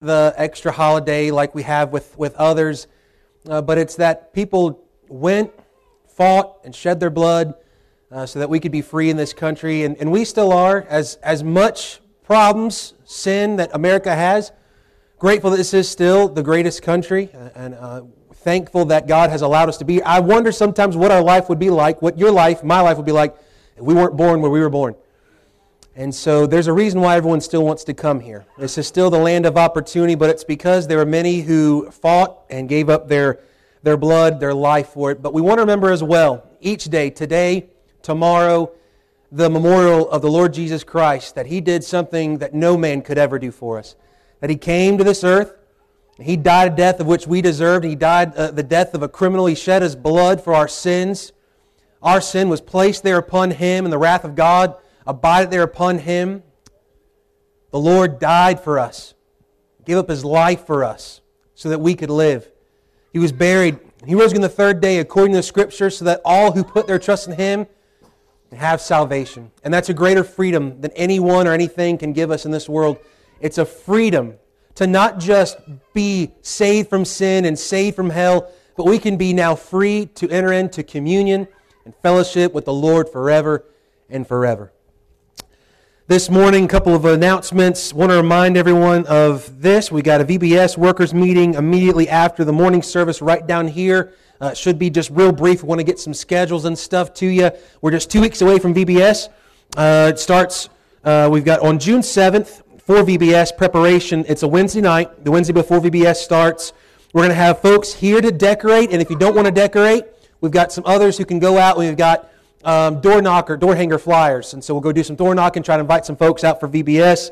the extra holiday like we have with, with others, uh, but it's that people went, fought, and shed their blood uh, so that we could be free in this country. And, and we still are, as, as much problems, sin that America has. Grateful that this is still the greatest country, uh, and uh, thankful that God has allowed us to be. I wonder sometimes what our life would be like, what your life, my life would be like, if we weren't born where we were born. And so there's a reason why everyone still wants to come here. This is still the land of opportunity, but it's because there are many who fought and gave up their, their blood, their life for it. But we want to remember as well, each day, today, tomorrow, the memorial of the Lord Jesus Christ, that He did something that no man could ever do for us. That He came to this earth, He died a death of which we deserved. He died uh, the death of a criminal. He shed His blood for our sins. Our sin was placed there upon Him, and the wrath of God abided there upon him. The Lord died for us, gave up his life for us so that we could live. He was buried. He rose again the third day according to the scriptures so that all who put their trust in him have salvation. And that's a greater freedom than anyone or anything can give us in this world. It's a freedom to not just be saved from sin and saved from hell, but we can be now free to enter into communion and fellowship with the Lord forever and forever. This morning, a couple of announcements. Want to remind everyone of this. We got a VBS workers meeting immediately after the morning service right down here. Uh, should be just real brief. Want to get some schedules and stuff to you. We're just two weeks away from VBS. Uh, it starts, uh, we've got on June 7th for VBS preparation. It's a Wednesday night, the Wednesday before VBS starts. We're going to have folks here to decorate, and if you don't want to decorate, we've got some others who can go out. We've got um, door knocker, door hanger flyers. And so we'll go do some door knocking, try to invite some folks out for VBS.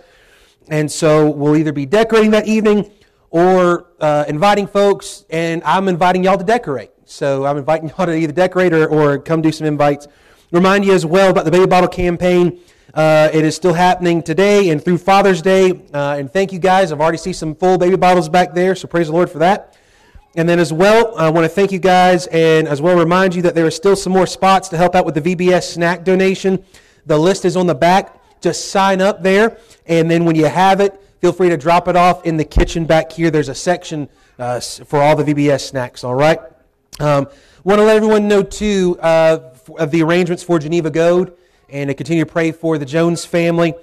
And so we'll either be decorating that evening or uh, inviting folks, and I'm inviting y'all to decorate. So I'm inviting y'all to either decorate or, or come do some invites. Remind you as well about the baby bottle campaign. Uh, it is still happening today and through Father's Day. Uh, and thank you guys. I've already seen some full baby bottles back there, so praise the Lord for that. And then as well, I want to thank you guys and as well remind you that there are still some more spots to help out with the VBS snack donation. The list is on the back. Just sign up there. And then when you have it, feel free to drop it off in the kitchen back here. There's a section uh, for all the VBS snacks, all right? Um, want to let everyone know, too, uh, of the arrangements for Geneva Goad and to continue to pray for the Jones family.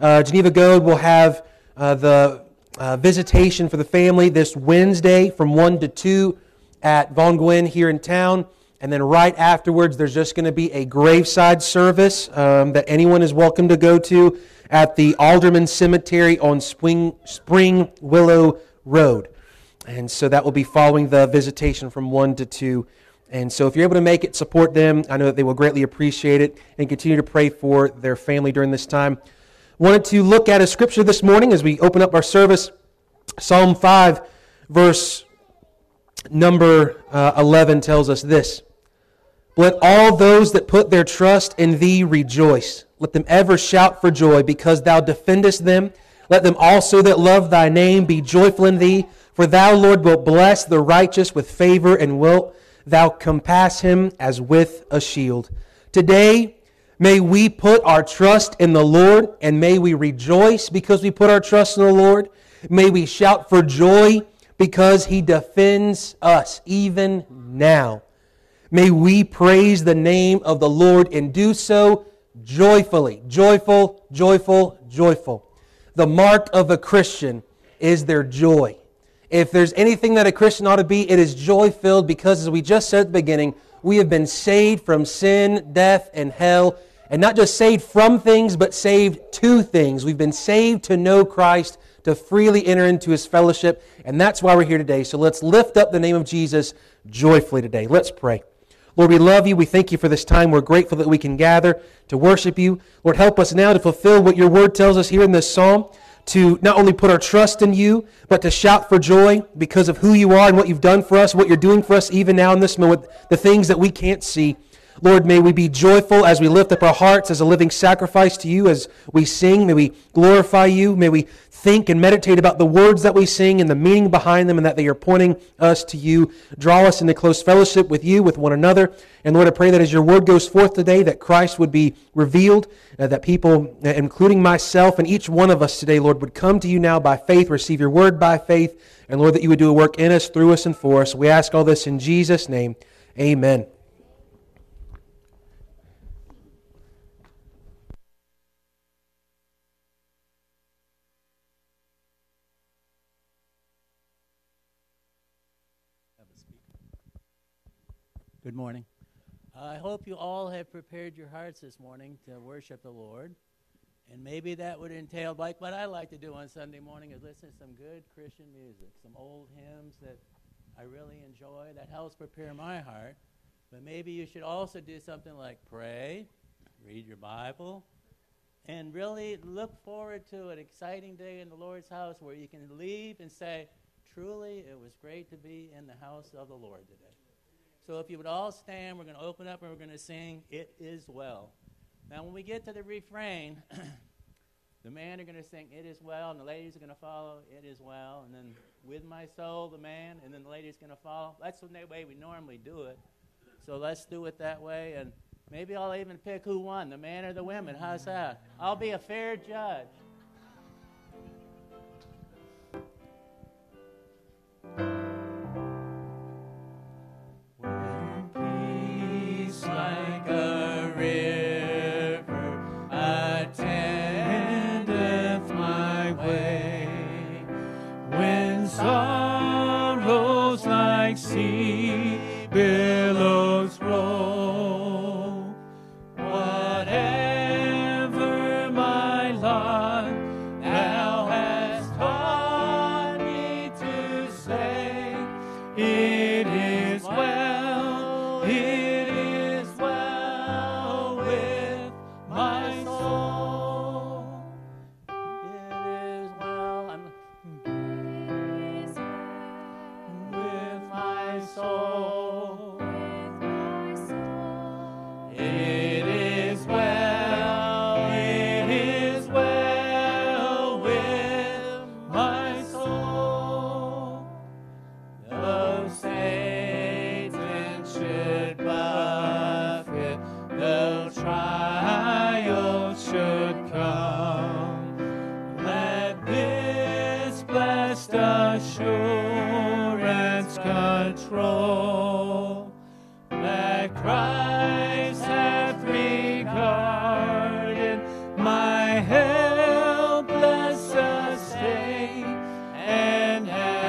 Uh, Geneva Goad will have uh, the uh, visitation for the family this Wednesday from 1 to 2 at Von Gwyn here in town. And then right afterwards, there's just going to be a graveside service um, that anyone is welcome to go to at the Alderman Cemetery on Spring, Spring Willow Road. And so that will be following the visitation from 1 to 2. And so if you're able to make it, support them. I know that they will greatly appreciate it and continue to pray for their family during this time wanted to look at a scripture this morning as we open up our service Psalm 5, verse number uh, 11 tells us this Let all those that put their trust in thee rejoice. Let them ever shout for joy because thou defendest them. Let them also that love thy name be joyful in thee. For thou, Lord, wilt bless the righteous with favor and wilt thou compass him as with a shield. Today, May we put our trust in the Lord and may we rejoice because we put our trust in the Lord. May we shout for joy because he defends us even now. May we praise the name of the Lord and do so joyfully. Joyful, joyful, joyful. The mark of a Christian is their joy. If there's anything that a Christian ought to be, it is joy filled because, as we just said at the beginning, we have been saved from sin, death, and hell. And not just saved from things, but saved to things. We've been saved to know Christ, to freely enter into his fellowship. And that's why we're here today. So let's lift up the name of Jesus joyfully today. Let's pray. Lord, we love you. We thank you for this time. We're grateful that we can gather to worship you. Lord, help us now to fulfill what your word tells us here in this psalm to not only put our trust in you, but to shout for joy because of who you are and what you've done for us, what you're doing for us even now in this moment, the things that we can't see. Lord, may we be joyful as we lift up our hearts as a living sacrifice to you as we sing. May we glorify you. May we think and meditate about the words that we sing and the meaning behind them and that they are pointing us to you. Draw us into close fellowship with you, with one another. And Lord, I pray that as your word goes forth today, that Christ would be revealed, uh, that people, uh, including myself and each one of us today, Lord, would come to you now by faith, receive your word by faith, and Lord, that you would do a work in us, through us, and for us. We ask all this in Jesus' name. Amen. Good morning. I hope you all have prepared your hearts this morning to worship the Lord. And maybe that would entail, like what I like to do on Sunday morning, is listen to some good Christian music, some old hymns that I really enjoy. That helps prepare my heart. But maybe you should also do something like pray, read your Bible, and really look forward to an exciting day in the Lord's house where you can leave and say, truly, it was great to be in the house of the Lord today. So if you would all stand, we're going to open up and we're going to sing, It Is Well. Now, when we get to the refrain, the men are going to sing, It Is Well, and the ladies are going to follow, It Is Well. And then with my soul, the man, and then the lady's going to follow. That's the way we normally do it. So let's do it that way. And maybe I'll even pick who won, the man or the women. How's that? I'll be a fair judge.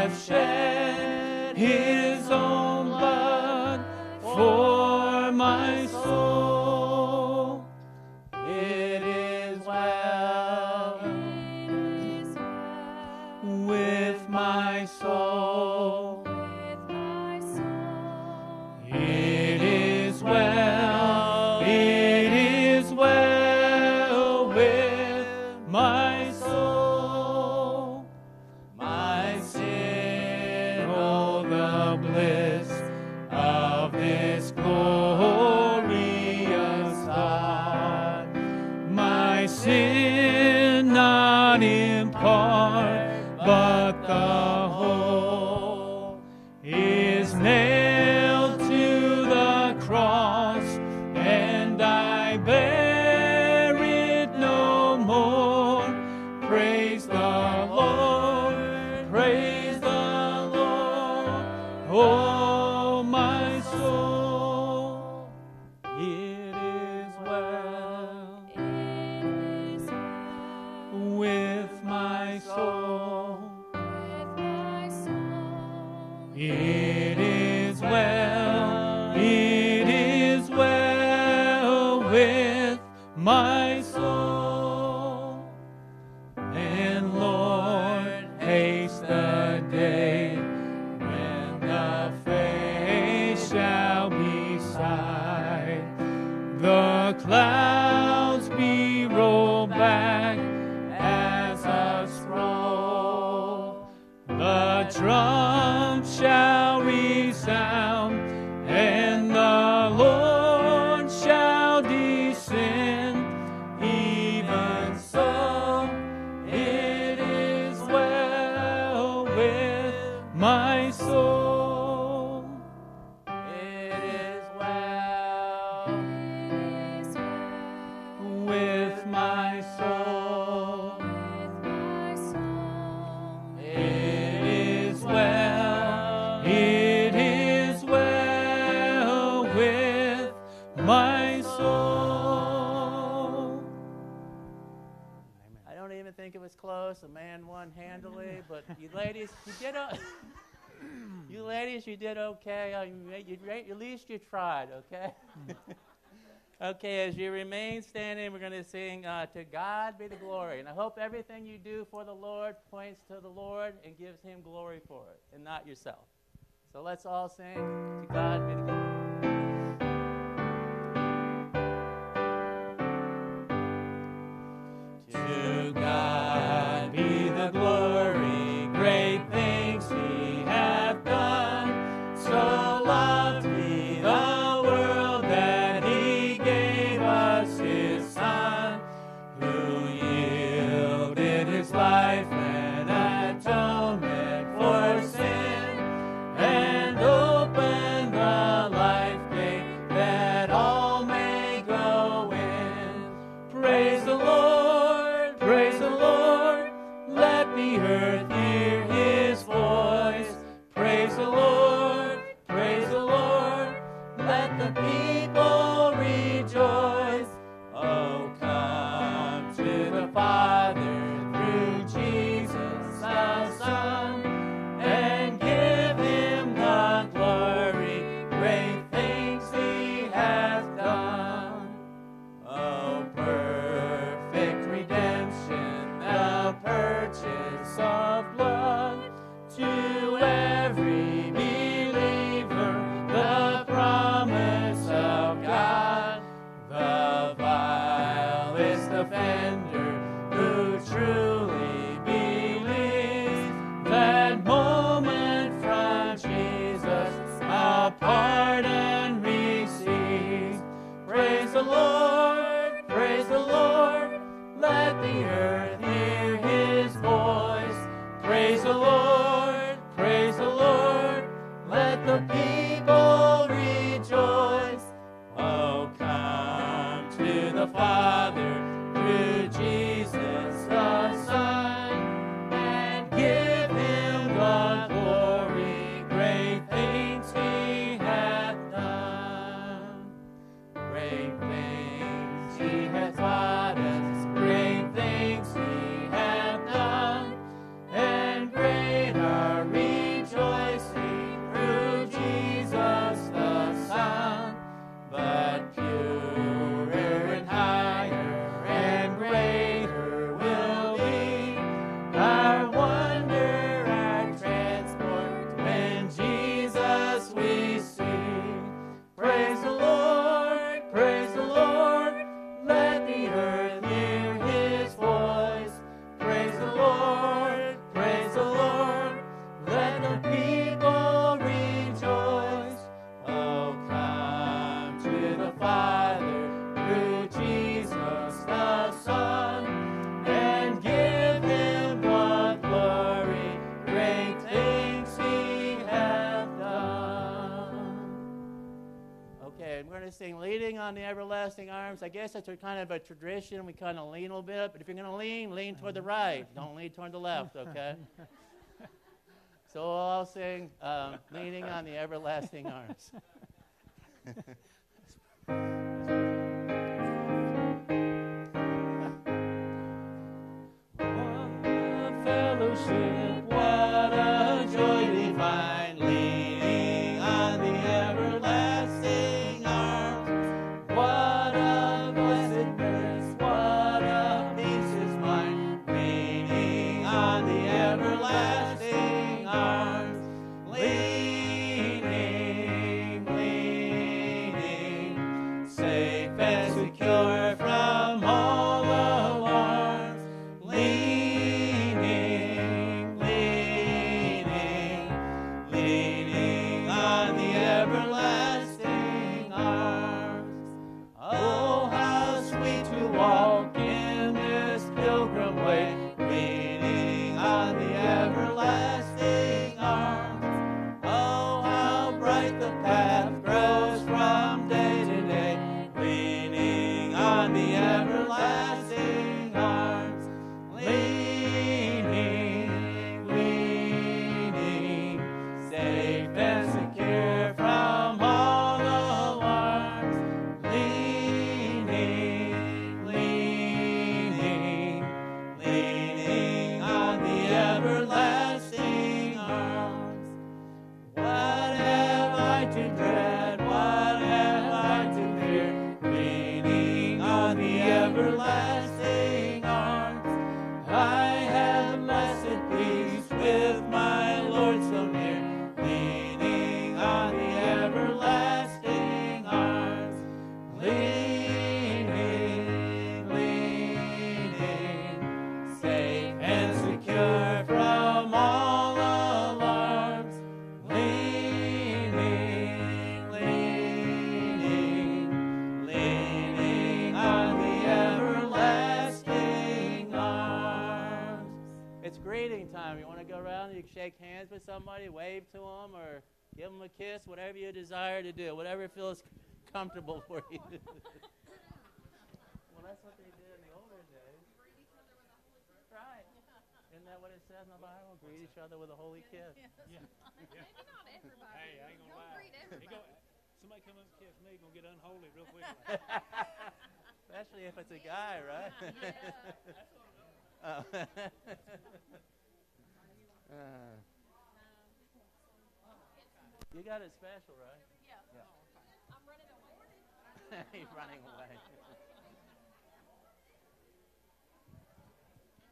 Shall resound, tried, okay? okay, as you remain standing, we're going to sing uh, To God Be the Glory. And I hope everything you do for the Lord points to the Lord and gives Him glory for it and not yourself. So let's all sing To God Be the Glory. arms. I guess that's a kind of a tradition. We kind of lean a little bit, but if you're going to lean, lean toward the right. Don't lean toward the left, okay? so I'll sing um, Leaning on the Everlasting Arms. somebody, wave to them, or give them a kiss, whatever you desire to do, whatever feels comfortable for you. well, that's what they did in the older days. Right. Isn't that what it says in the Bible? Greet each other with a holy kiss. Yeah. Maybe not everybody. Hey, I ain't gonna Don't lie. greet everybody. go, somebody come up and kiss me, gonna get unholy real quick. Especially if it's a guy, right? Oh. Uh, you got it special, right? Yeah. Yeah. Oh, I'm running away. He's running away.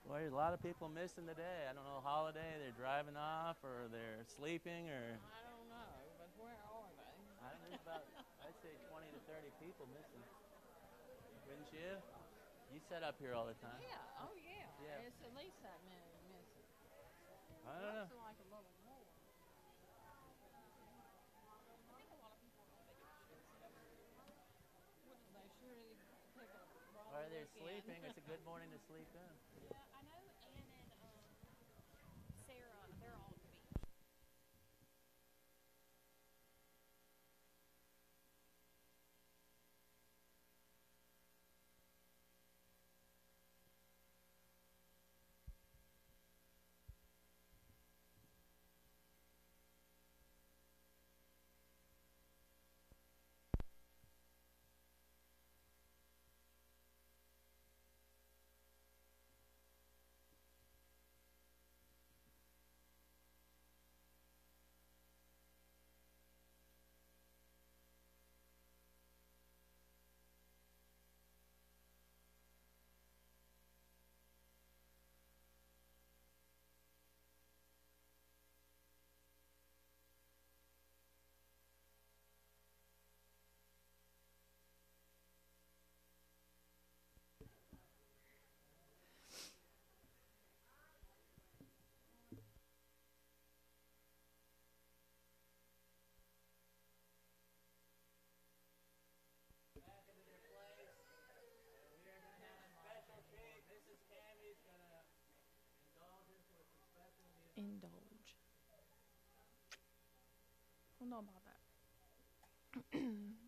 Boy, there's a lot of people missing the day. I don't know, holiday, they're driving off or they're sleeping or I don't know, but where are they? I don't know, there's about, I'd say 20 to 30 people missing. Wouldn't you? You set up here all the time. Yeah, oh yeah. Yeah. It's at least that many missing. I don't know. Like a little more. I think a lot of people don't think it should say. Wouldn't they surely take a broader Or they're look in? Sleeping. It's a good morning to sleep in. Know about that.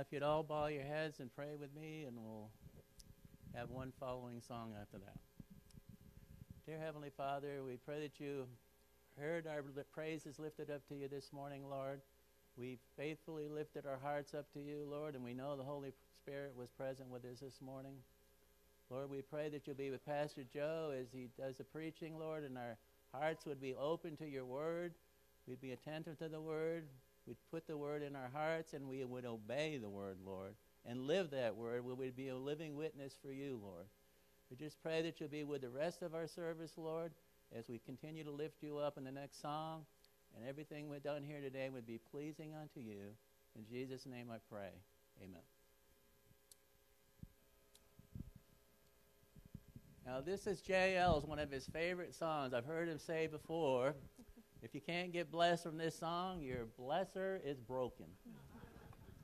if you'd all bow your heads and pray with me, and we'll have one following song after that. Dear Heavenly Father, we pray that you heard our praises lifted up to you this morning, Lord. We faithfully lifted our hearts up to you, Lord, and we know the Holy Spirit was present with us this morning. Lord, we pray that you'll be with Pastor Joe as he does the preaching, Lord, and our hearts would be open to your word. We'd be attentive to the word. We'd put the word in our hearts, and we would obey the word, Lord, and live that word. We would be a living witness for you, Lord. We just pray that you'll be with the rest of our service, Lord, as we continue to lift you up in the next song, and everything we've done here today would be pleasing unto you. In Jesus' name I pray. Amen. Now, this is JL's one of his favorite songs. I've heard him say before if you can't get blessed from this song, your blesser is broken.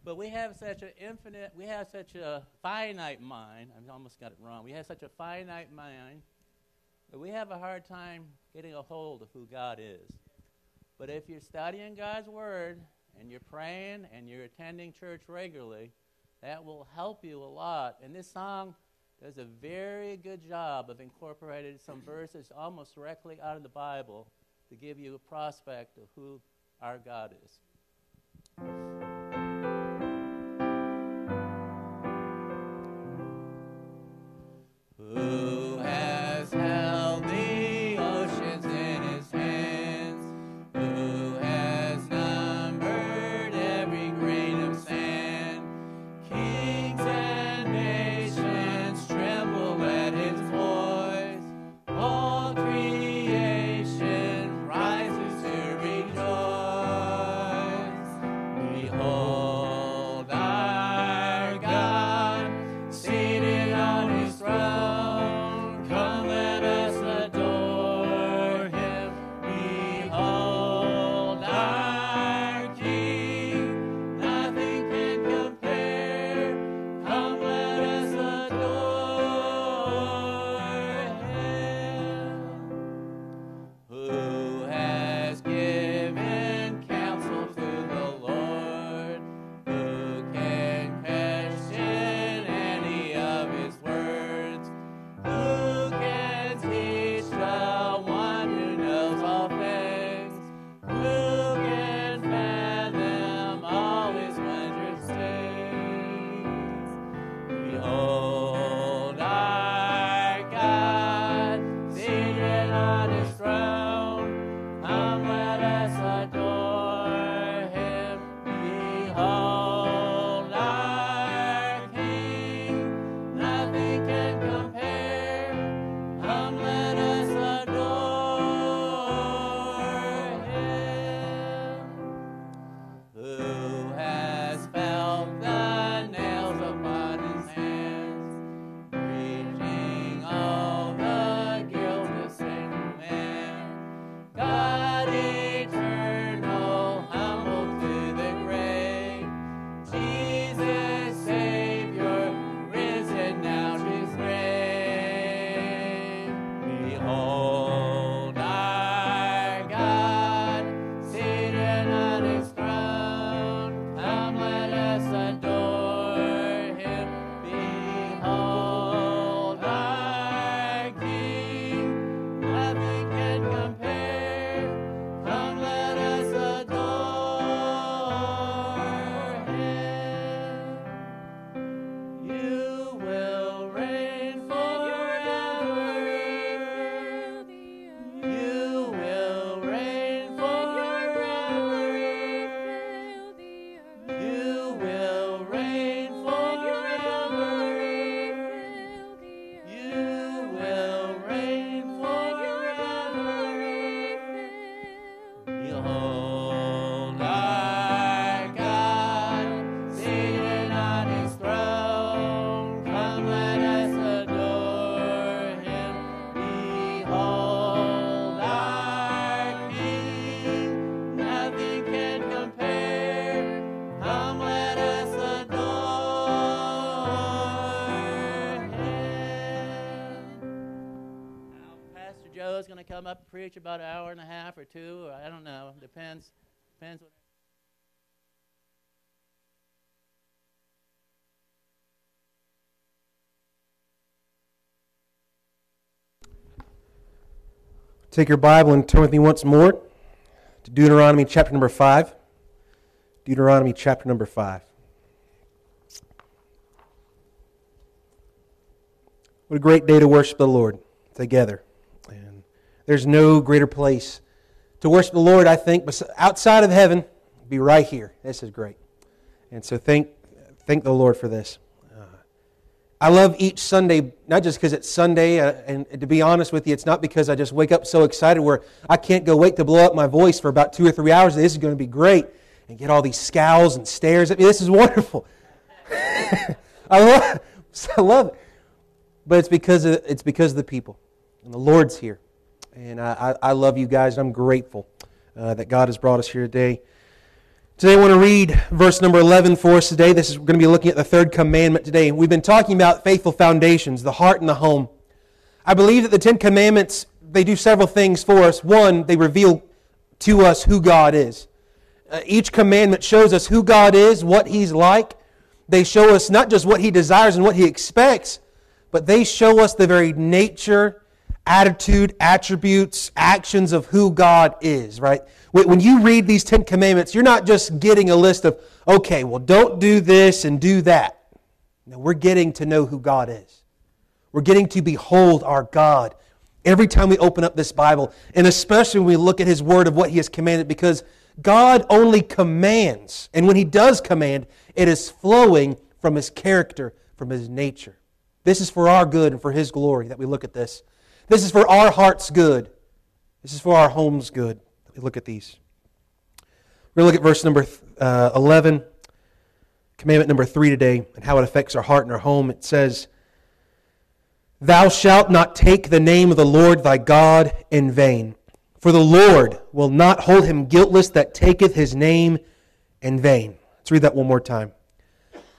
But we have such an infinite, we have such a finite mind. I almost got it wrong. We have such a finite mind that we have a hard time getting a hold of who God is. But if you're studying God's Word and you're praying and you're attending church regularly, that will help you a lot. And this song does a very good job of incorporating some verses almost directly out of the Bible to give you a prospect of who our God is. preach about an hour and a half or two, or I don't know. Depends. Depends. Take your Bible and turn with me once more to Deuteronomy chapter number 5. Deuteronomy chapter number 5. What a great day to worship the Lord together. There's no greater place to worship the Lord, I think, outside of heaven, be right here. This is great. And so thank, thank the Lord for this. Uh, I love each Sunday, not just because it's Sunday, uh, and, and to be honest with you, it's not because I just wake up so excited where I can't go wait to blow up my voice for about two or three hours. This is going to be great. And get all these scowls and stares at me. This is wonderful. I, love, I love it. But it's because of, it's because of the people. And the Lord's here. And I, I, I love you guys. I'm grateful uh, that God has brought us here today. Today, I want to read verse number 11 for us today. This is we're going to be looking at the third commandment today. We've been talking about faithful foundations, the heart and the home. I believe that the Ten Commandments, they do several things for us. One, they reveal to us who God is. Uh, each commandment shows us who God is, what He's like. They show us not just what He desires and what He expects, but they show us the very nature, attitude, attributes, actions of who God is, right? When you read these Ten Commandments, you're not just getting a list of, okay, well, don't do this and do that. No, we're getting to know who God is. We're getting to behold our God every time we open up this Bible, and especially when we look at His Word of what He has commanded, because God only commands. And when He does command, it is flowing from His character, from His nature. This is for our good and for His glory that we look at this. This is for our heart's good. This is for our home's good. Look at these. We're going to look at verse number uh, 11, commandment number 3 today, and how it affects our heart and our home. It says, Thou shalt not take the name of the Lord thy God in vain, for the Lord will not hold him guiltless that taketh his name in vain. Let's read that one more time.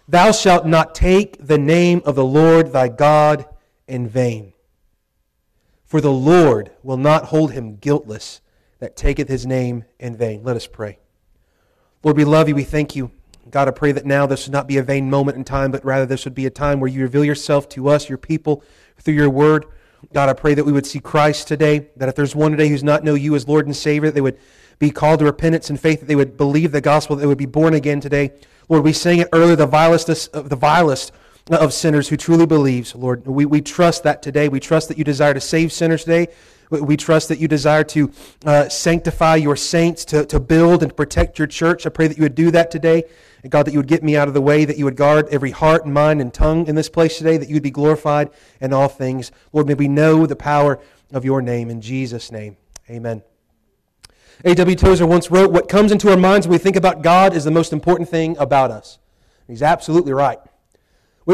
Thou shalt not take the name of the Lord thy God in vain. For the Lord will not hold him guiltless that taketh his name in vain. Let us pray. Lord, we love you. We thank you. God, I pray that now this would not be a vain moment in time, but rather this would be a time where you reveal yourself to us, your people, through your word. God, I pray that we would see Christ today, that if there's one today who's not know you as Lord and Savior, that they would be called to repentance and faith, that they would believe the gospel, that they would be born again today. Lord, we sang it earlier, the vilest of the vilest of sinners who truly believes. Lord, we, we trust that today. We trust that you desire to save sinners today. We trust that you desire to uh, sanctify your saints, to, to build and protect your church. I pray that you would do that today. And God, that you would get me out of the way, that you would guard every heart and mind and tongue in this place today, that you would be glorified in all things. Lord, may we know the power of your name. In Jesus' name, amen. A.W. Tozer once wrote, What comes into our minds when we think about God is the most important thing about us. He's absolutely right.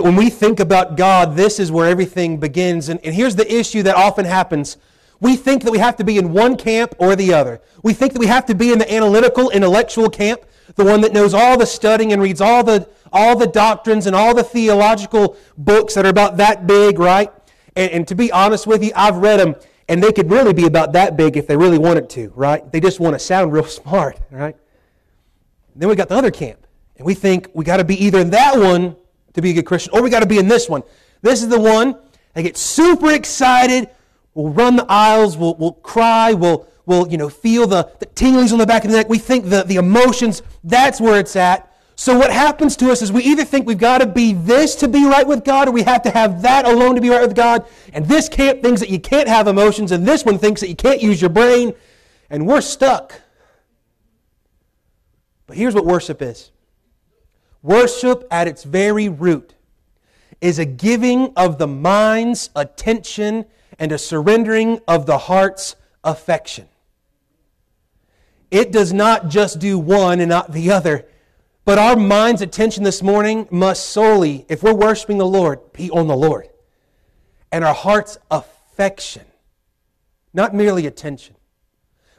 When we think about God, this is where everything begins. And, and here's the issue that often happens we think that we have to be in one camp or the other. We think that we have to be in the analytical, intellectual camp, the one that knows all the studying and reads all the, all the doctrines and all the theological books that are about that big, right? And, and to be honest with you, I've read them, and they could really be about that big if they really wanted to, right? They just want to sound real smart, right? Then we got the other camp, and we think we got to be either in that one to be a good Christian, or we got to be in this one. This is the one that gets super excited We'll run the aisles, we'll, we'll cry, we'll, we'll you know, feel the, the tinglings on the back of the neck. We think the, the emotions, that's where it's at. So what happens to us is we either think we've got to be this to be right with God, or we have to have that alone to be right with God. And this camp thinks that you can't have emotions, and this one thinks that you can't use your brain, and we're stuck. But here's what worship is worship at its very root is a giving of the mind's attention and a surrendering of the heart's affection. It does not just do one and not the other, but our mind's attention this morning must solely, if we're worshiping the Lord, be on the Lord. And our heart's affection, not merely attention.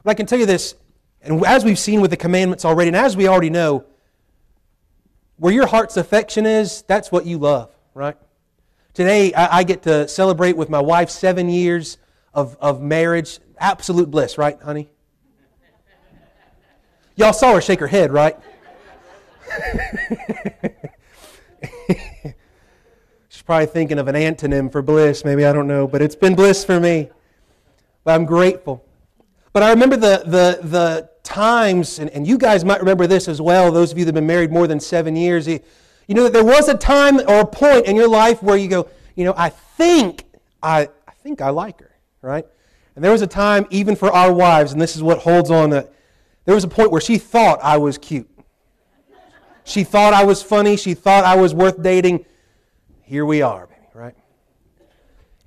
But I can tell you this, and as we've seen with the commandments already, and as we already know, where your heart's affection is, that's what you love, right? Today, I, I get to celebrate with my wife seven years of, of marriage. Absolute bliss, right, honey? Y'all saw her shake her head, right? She's probably thinking of an antonym for bliss, maybe, I don't know, but it's been bliss for me. But I'm grateful. But I remember the, the, the times, and, and you guys might remember this as well, those of you that have been married more than seven years. You, know, there was a time or a point in your life where you go, you know, I think I, I think I like her, right? And there was a time, even for our wives, and this is what holds on, that there was a point where she thought I was cute. She thought I was funny. She thought I was worth dating. Here we are, baby, right?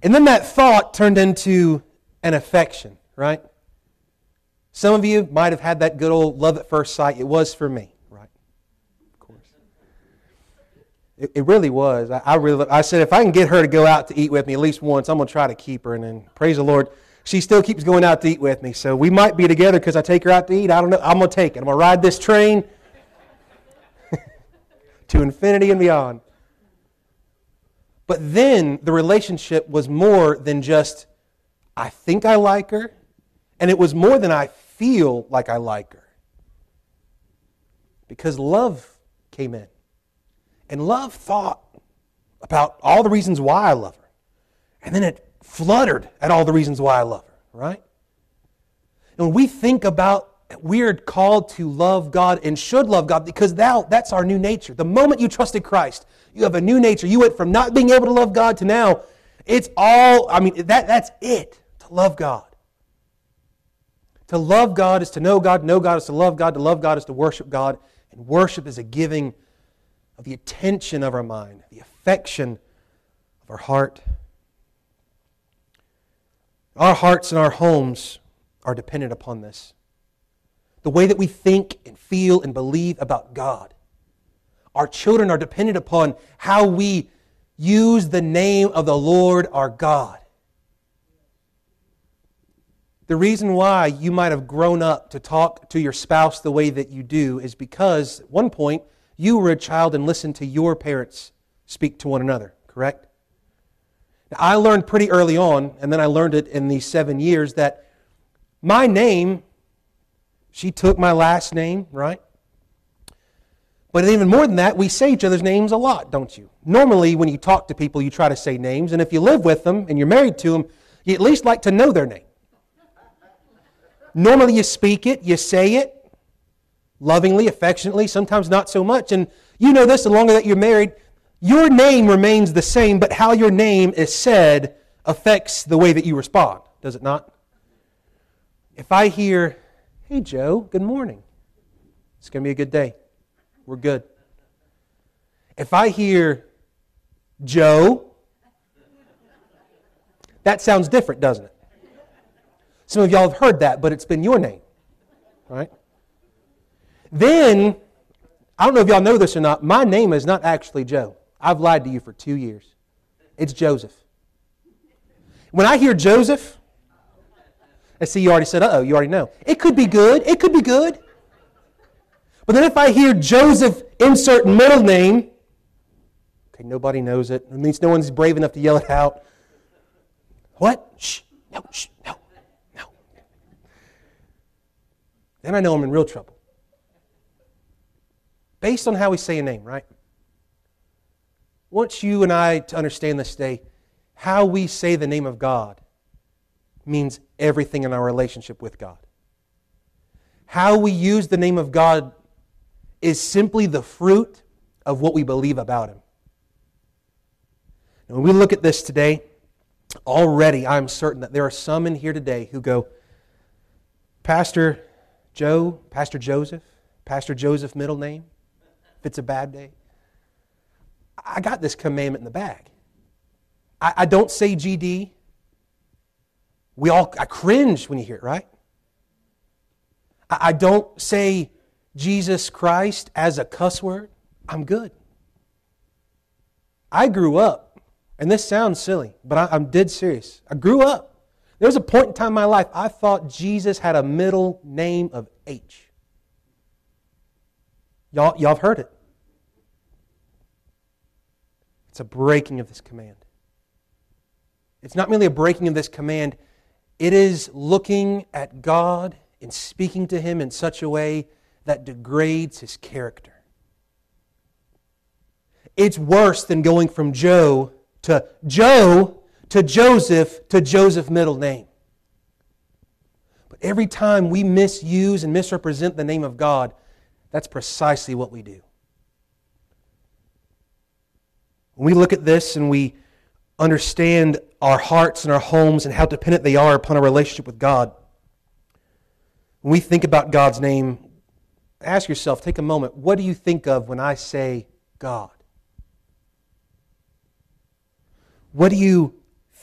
And then that thought turned into an affection, right? Some of you might have had that good old love at first sight. It was for me, right? Of course. It, it really was. I, I really. I said if I can get her to go out to eat with me at least once, I'm going to try to keep her. And then praise the Lord, she still keeps going out to eat with me. So we might be together because I take her out to eat. I don't know. I'm going to take it. I'm going to ride this train to infinity and beyond. But then the relationship was more than just, I think I like her, and it was more than I feel like I like her. Because love came in. And love thought about all the reasons why I love her. And then it fluttered at all the reasons why I love her, right? And when we think about we're called to love God and should love God because now that's our new nature. The moment you trusted Christ, you have a new nature. You went from not being able to love God to now it's all I mean that that's it to love God. To love God is to know God, know God is to love God, to love God is to worship God, and worship is a giving of the attention of our mind, the affection of our heart. Our hearts and our homes are dependent upon this the way that we think and feel and believe about God. Our children are dependent upon how we use the name of the Lord our God. The reason why you might have grown up to talk to your spouse the way that you do is because at one point you were a child and listened to your parents speak to one another, correct? Now, I learned pretty early on, and then I learned it in these seven years, that my name she took my last name, right? But even more than that, we say each other's names a lot, don't you? Normally, when you talk to people, you try to say names, and if you live with them and you're married to them, you at least like to know their name. Normally, you speak it, you say it lovingly, affectionately, sometimes not so much. And you know this the longer that you're married, your name remains the same, but how your name is said affects the way that you respond, does it not? If I hear Hey, Joe, good morning. It's going to be a good day. We're good. If I hear Joe, that sounds different, doesn't it? Some of y'all have heard that, but it's been your name, right? Then, I don't know if y'all know this or not, my name is not actually Joe. I've lied to you for two years. It's Joseph. When I hear Joseph, I see, you already said, uh oh, you already know. It could be good. It could be good. But then if I hear Joseph insert middle name, okay, nobody knows it. It means no one's brave enough to yell it out. What? Shh, no, shh, no, no. Then I know I'm in real trouble. Based on how we say a name, right? Want you and I to understand this day how we say the name of God means everything in our relationship with God. How we use the name of God is simply the fruit of what we believe about Him. And when we look at this today, already I'm certain that there are some in here today who go, Pastor Joe, Pastor Joseph, Pastor Joseph middle name, if it's a bad day. I got this commandment in the bag. I, I don't say GD. We all, I cringe when you hear it, right? I, I don't say Jesus Christ as a cuss word. I'm good. I grew up, and this sounds silly, but I, I'm dead serious. I grew up. There was a point in time in my life I thought Jesus had a middle name of H. Y'all, y'all have heard it. It's a breaking of this command. It's not merely a breaking of this command, it is looking at God and speaking to Him in such a way that degrades His character. It's worse than going from Joe to Joe to Joseph to Joseph middle name. But every time we misuse and misrepresent the name of God, that's precisely what we do. When we look at this and we understand our hearts and our homes and how dependent they are upon a relationship with God, when we think about God's name, ask yourself, take a moment, what do you think of when I say God? What do you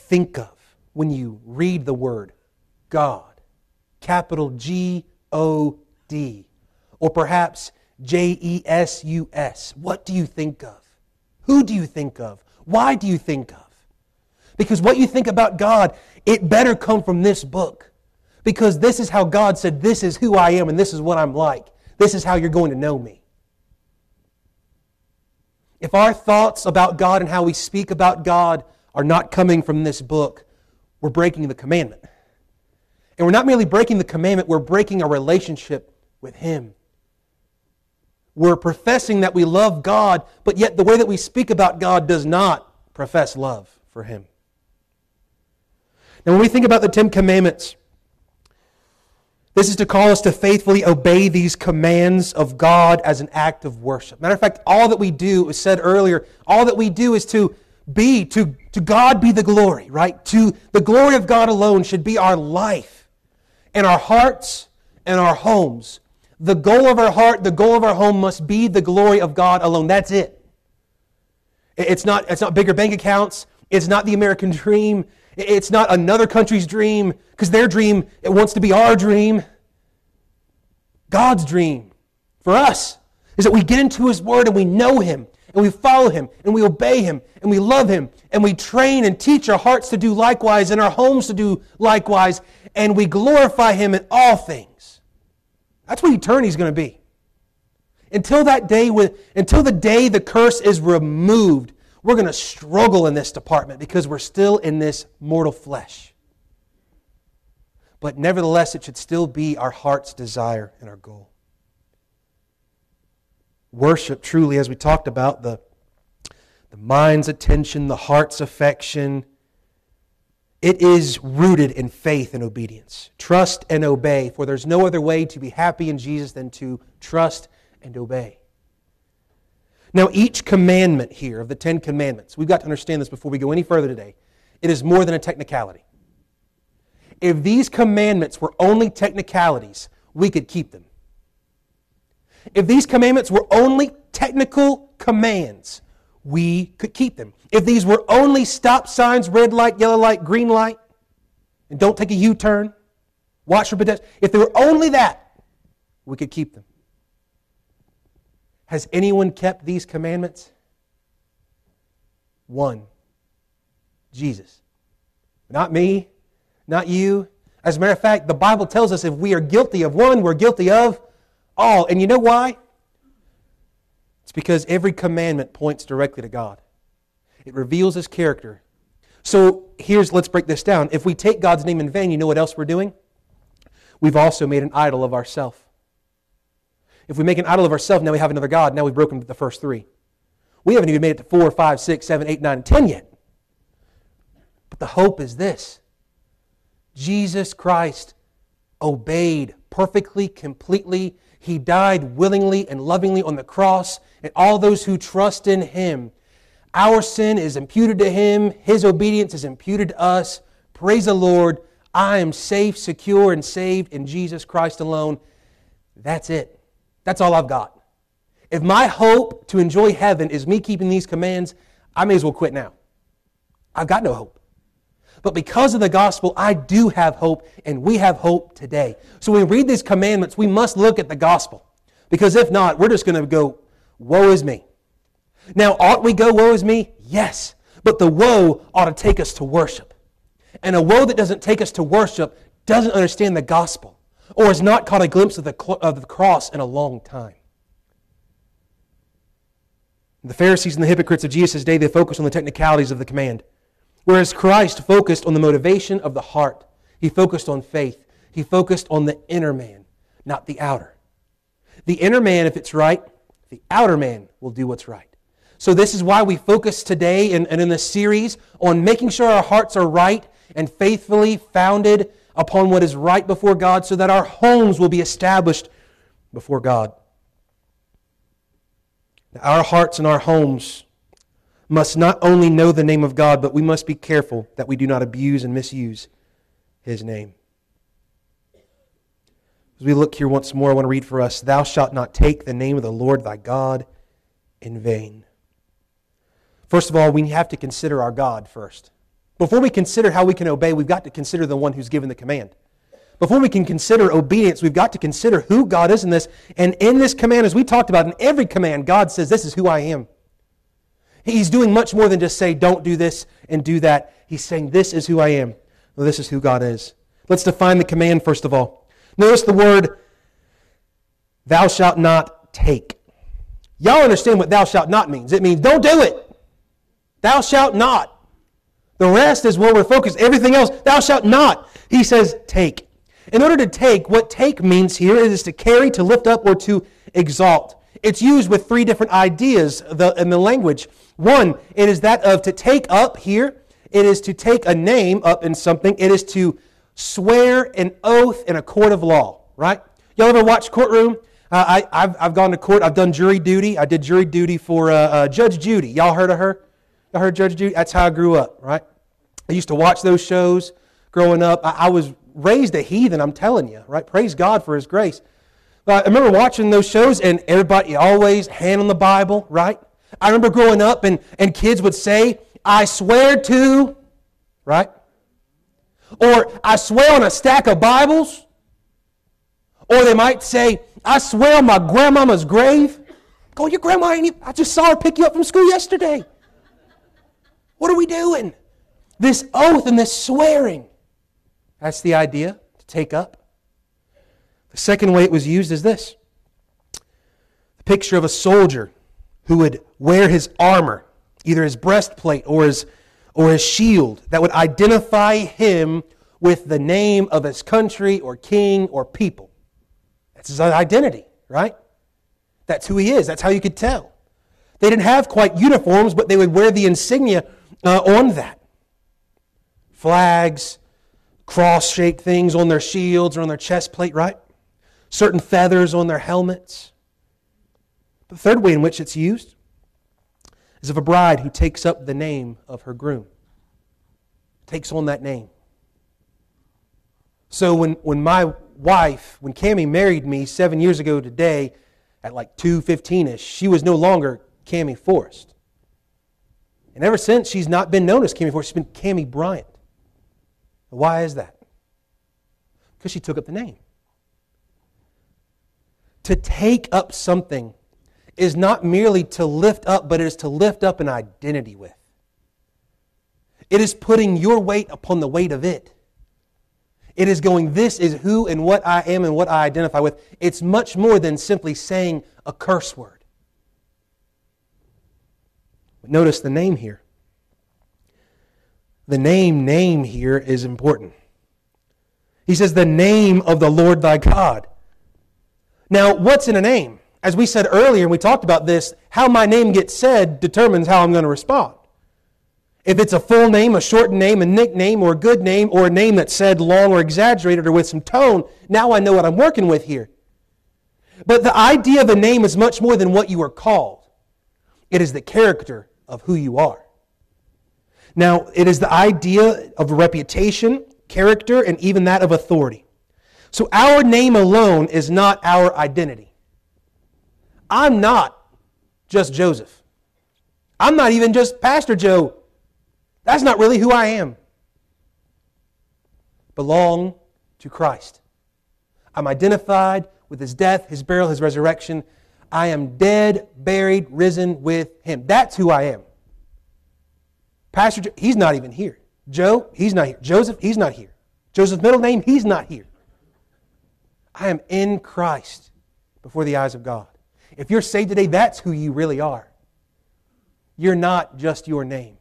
think of when you read the word God? Capital G O D. Or perhaps J E S U S. What do you think of? Who do you think of? Why do you think of? Because what you think about God, it better come from this book. Because this is how God said, This is who I am and this is what I'm like. This is how you're going to know me. If our thoughts about God and how we speak about God are not coming from this book, we're breaking the commandment. And we're not merely breaking the commandment, we're breaking a relationship with Him. We're professing that we love God, but yet the way that we speak about God does not profess love for Him. Now, when we think about the Ten Commandments, this is to call us to faithfully obey these commands of God as an act of worship. Matter of fact, all that we do, was said earlier, all that we do is to be, to, to God be the glory, right? To the glory of God alone should be our life and our hearts and our homes. The goal of our heart, the goal of our home must be the glory of God alone. That's it. It's not, it's not bigger bank accounts. It's not the American dream. It's not another country's dream because their dream it wants to be our dream. God's dream for us is that we get into His Word and we know Him and we follow Him and we obey Him and we love Him and we train and teach our hearts to do likewise and our homes to do likewise and we glorify Him in all things. That's what eternity is going to be. Until that day, when, until the day the curse is removed, we're going to struggle in this department because we're still in this mortal flesh. But nevertheless, it should still be our heart's desire and our goal. Worship, truly, as we talked about, the, the mind's attention, the heart's affection, it is rooted in faith and obedience. Trust and obey, for there's no other way to be happy in Jesus than to trust and obey. Now, each commandment here of the Ten Commandments, we've got to understand this before we go any further today. It is more than a technicality. If these commandments were only technicalities, we could keep them. If these commandments were only technical commands, we could keep them. If these were only stop signs, red light, yellow light, green light, and don't take a U turn, watch for pedestrians, if they were only that, we could keep them. Has anyone kept these commandments? One Jesus. Not me, not you. As a matter of fact, the Bible tells us if we are guilty of one, we're guilty of all. And you know why? It's because every commandment points directly to God, it reveals His character. So here's, let's break this down. If we take God's name in vain, you know what else we're doing? We've also made an idol of ourselves. If we make an idol of ourselves, now we have another God. Now we've broken the first three. We haven't even made it to four, five, six, seven, eight, nine, and ten yet. But the hope is this Jesus Christ obeyed perfectly, completely. He died willingly and lovingly on the cross, and all those who trust in Him. Our sin is imputed to Him, His obedience is imputed to us. Praise the Lord. I am safe, secure, and saved in Jesus Christ alone. That's it. That's all I've got. If my hope to enjoy heaven is me keeping these commands, I may as well quit now. I've got no hope. But because of the gospel, I do have hope, and we have hope today. So when we read these commandments, we must look at the gospel. Because if not, we're just going to go, woe is me. Now, ought we go, woe is me? Yes. But the woe ought to take us to worship. And a woe that doesn't take us to worship doesn't understand the gospel or has not caught a glimpse of the, of the cross in a long time. The Pharisees and the hypocrites of Jesus' day, they focused on the technicalities of the command. Whereas Christ focused on the motivation of the heart. He focused on faith. He focused on the inner man, not the outer. The inner man, if it's right, the outer man will do what's right. So, this is why we focus today and, in this series on making sure our hearts are right and faithfully founded upon what is right before God so that our homes will be established before God. Our hearts and our homes must not only know the name of God, but we must be careful that we do not abuse and misuse his name. As we look here once more, I want to read for us Thou shalt not take the name of the Lord thy God in vain. First of all, we have to consider our God first. Before we consider how we can obey, we've got to consider the one who's given the command. Before we can consider obedience, we've got to consider who God is in this. And in this command, as we talked about, in every command, God says, This is who I am. He's doing much more than just say, Don't do this and do that. He's saying, This is who I am. This is who God is. Let's define the command first of all. Notice the word, Thou shalt not take. Y'all understand what thou shalt not means. It means don't do it. Thou shalt not. The rest is where we're focused. Everything else, thou shalt not. He says, take. In order to take, what take means here is to carry, to lift up, or to exalt. It's used with three different ideas in the language. One, it is that of to take up here. It is to take a name up in something. It is to swear an oath in a court of law, right? Y'all ever watch courtroom? Uh, I, I've, I've gone to court. I've done jury duty. I did jury duty for uh, uh, Judge Judy. Y'all heard of her? Y'all heard Judge Judy? That's how I grew up, right? I used to watch those shows growing up. I, I was raised a heathen, I'm telling you, right? Praise God for His grace. But I remember watching those shows and everybody always hand on the Bible, right? I remember growing up and, and kids would say, I swear to, right? Or I swear on a stack of Bibles. Or they might say, I swear on my grandmama's grave. Go, your grandma ain't even, I just saw her pick you up from school yesterday. What are we doing? This oath and this swearing. That's the idea to take up. The second way it was used is this the picture of a soldier who would wear his armor, either his breastplate or his, or his shield, that would identify him with the name of his country or king or people. That's his identity, right? That's who he is. That's how you could tell. They didn't have quite uniforms, but they would wear the insignia uh, on that flags, cross shaped things on their shields or on their chest plate, right? Certain feathers on their helmets. The third way in which it's used is of a bride who takes up the name of her groom, takes on that name. So when, when my wife, when Cami married me seven years ago today, at like 2.15 ish, she was no longer Cami Forrest. And ever since, she's not been known as Cami Forrest, she's been Cami Bryant. Why is that? Because she took up the name. To take up something is not merely to lift up, but it is to lift up an identity with. It is putting your weight upon the weight of it. It is going, this is who and what I am and what I identify with. It's much more than simply saying a curse word. Notice the name here. The name, name here is important. He says, the name of the Lord thy God. Now, what's in a name? As we said earlier, and we talked about this, how my name gets said determines how I'm going to respond. If it's a full name, a shortened name, a nickname, or a good name, or a name that's said long or exaggerated or with some tone, now I know what I'm working with here. But the idea of a name is much more than what you are called. It is the character of who you are. Now, it is the idea of reputation, character, and even that of authority. So our name alone is not our identity. I'm not just Joseph. I'm not even just Pastor Joe. That's not really who I am. Belong to Christ. I'm identified with his death, his burial, his resurrection. I am dead, buried, risen with him. That's who I am. Pastor, Joe, he's not even here. Joe, he's not here. Joseph, he's not here. Joseph's middle name, he's not here. I am in Christ before the eyes of God. If you're saved today, that's who you really are. You're not just your name.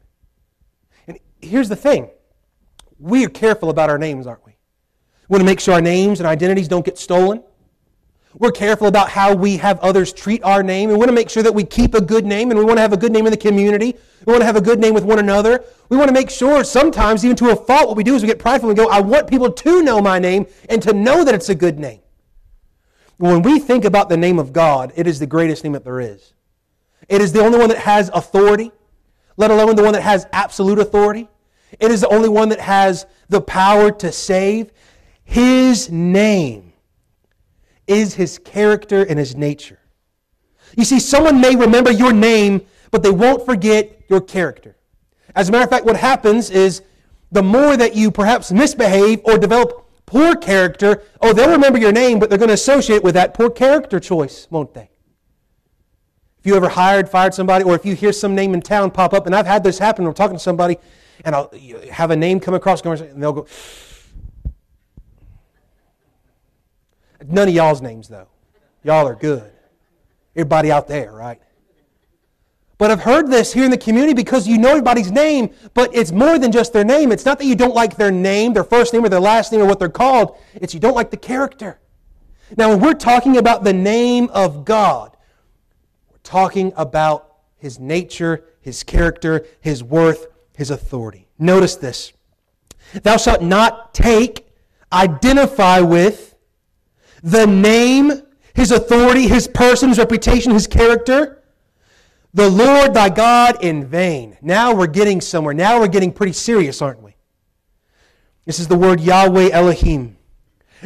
And here's the thing we are careful about our names, aren't we? We want to make sure our names and identities don't get stolen. We're careful about how we have others treat our name. We want to make sure that we keep a good name and we want to have a good name in the community. We want to have a good name with one another. We want to make sure sometimes, even to a fault, what we do is we get prideful and we go, I want people to know my name and to know that it's a good name. When we think about the name of God, it is the greatest name that there is. It is the only one that has authority, let alone the one that has absolute authority. It is the only one that has the power to save. His name is his character and his nature. You see, someone may remember your name, but they won't forget your character. As a matter of fact, what happens is the more that you perhaps misbehave or develop poor character, oh, they'll remember your name, but they're going to associate with that poor character choice, won't they? If you ever hired, fired somebody, or if you hear some name in town pop up, and I've had this happen, I'm talking to somebody, and I'll have a name come across, and they'll go, None of y'all's names, though. Y'all are good. Everybody out there, right? But I've heard this here in the community because you know everybody's name, but it's more than just their name. It's not that you don't like their name, their first name or their last name or what they're called. It's you don't like the character. Now, when we're talking about the name of God, we're talking about his nature, his character, his worth, his authority. Notice this. Thou shalt not take, identify with, the name, his authority, his person, his reputation, his character, the Lord thy God in vain. Now we're getting somewhere. Now we're getting pretty serious, aren't we? This is the word Yahweh Elohim.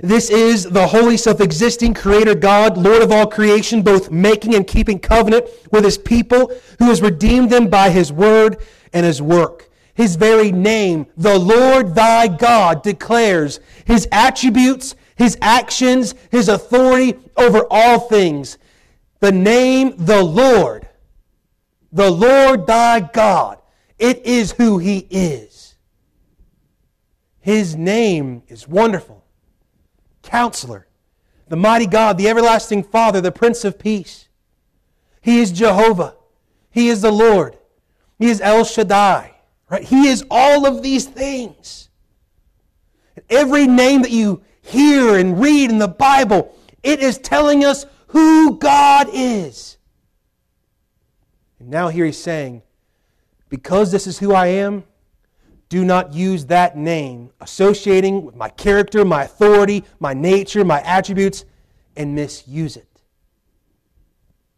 This is the holy, self existing Creator God, Lord of all creation, both making and keeping covenant with His people, who has redeemed them by His word and His work. His very name, the Lord thy God, declares His attributes his actions, his authority over all things. The name, the Lord, the Lord thy God, it is who he is. His name is wonderful. Counselor, the mighty God, the everlasting Father, the Prince of Peace. He is Jehovah. He is the Lord. He is El Shaddai. Right? He is all of these things. Every name that you hear and read in the Bible, it is telling us who God is. Now here he's saying, because this is who I am, do not use that name associating with my character, my authority, my nature, my attributes, and misuse it.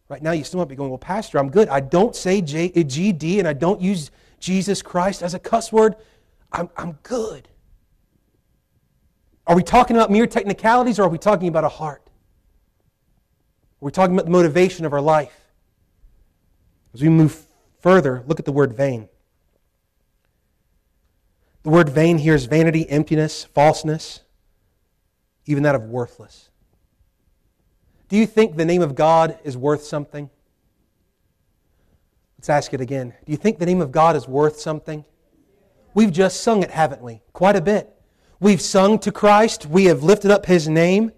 Right now, you still might be going, Well, Pastor, I'm good. I don't say J- GD and I don't use Jesus Christ as a cuss word. I'm, I'm good. Are we talking about mere technicalities or are we talking about a heart? Are we talking about the motivation of our life? As we move further, look at the word vain. The word vain here is vanity, emptiness, falseness, even that of worthless. Do you think the name of God is worth something? Let's ask it again. Do you think the name of God is worth something? We've just sung it, haven't we? Quite a bit. We've sung to Christ. We have lifted up His name.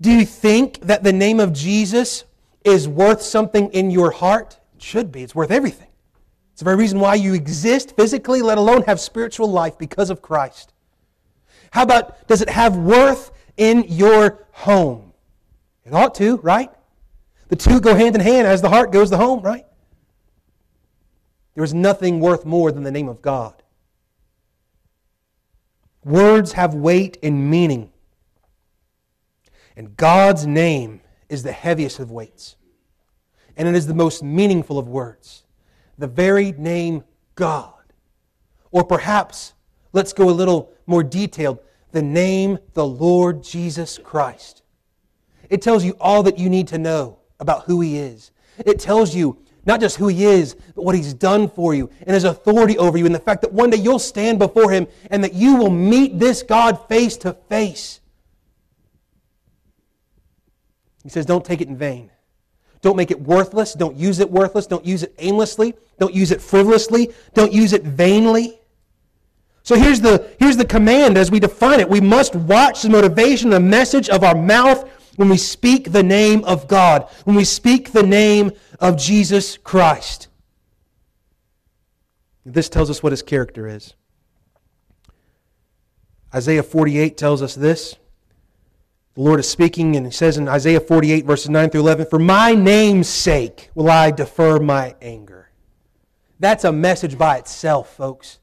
Do you think that the name of Jesus is worth something in your heart? It should be. It's worth everything. It's the very reason why you exist physically, let alone have spiritual life because of Christ. How about, does it have worth in your home? It ought to, right? The two go hand in hand. As the heart goes, the home, right? There is nothing worth more than the name of God. Words have weight and meaning. And God's name is the heaviest of weights. And it is the most meaningful of words. The very name God. Or perhaps, let's go a little more detailed the name the Lord Jesus Christ. It tells you all that you need to know about who He is. It tells you not just who He is, but what He's done for you and His authority over you, and the fact that one day you'll stand before Him and that you will meet this God face to face. He says, Don't take it in vain. Don't make it worthless. Don't use it worthless. Don't use it aimlessly. Don't use it frivolously. Don't use it vainly. So here's the, here's the command as we define it. We must watch the motivation, the message of our mouth when we speak the name of God, when we speak the name of Jesus Christ. This tells us what his character is. Isaiah 48 tells us this The Lord is speaking, and He says in Isaiah 48, verses 9 through 11, For my name's sake will I defer my anger. That's a message by itself, folks.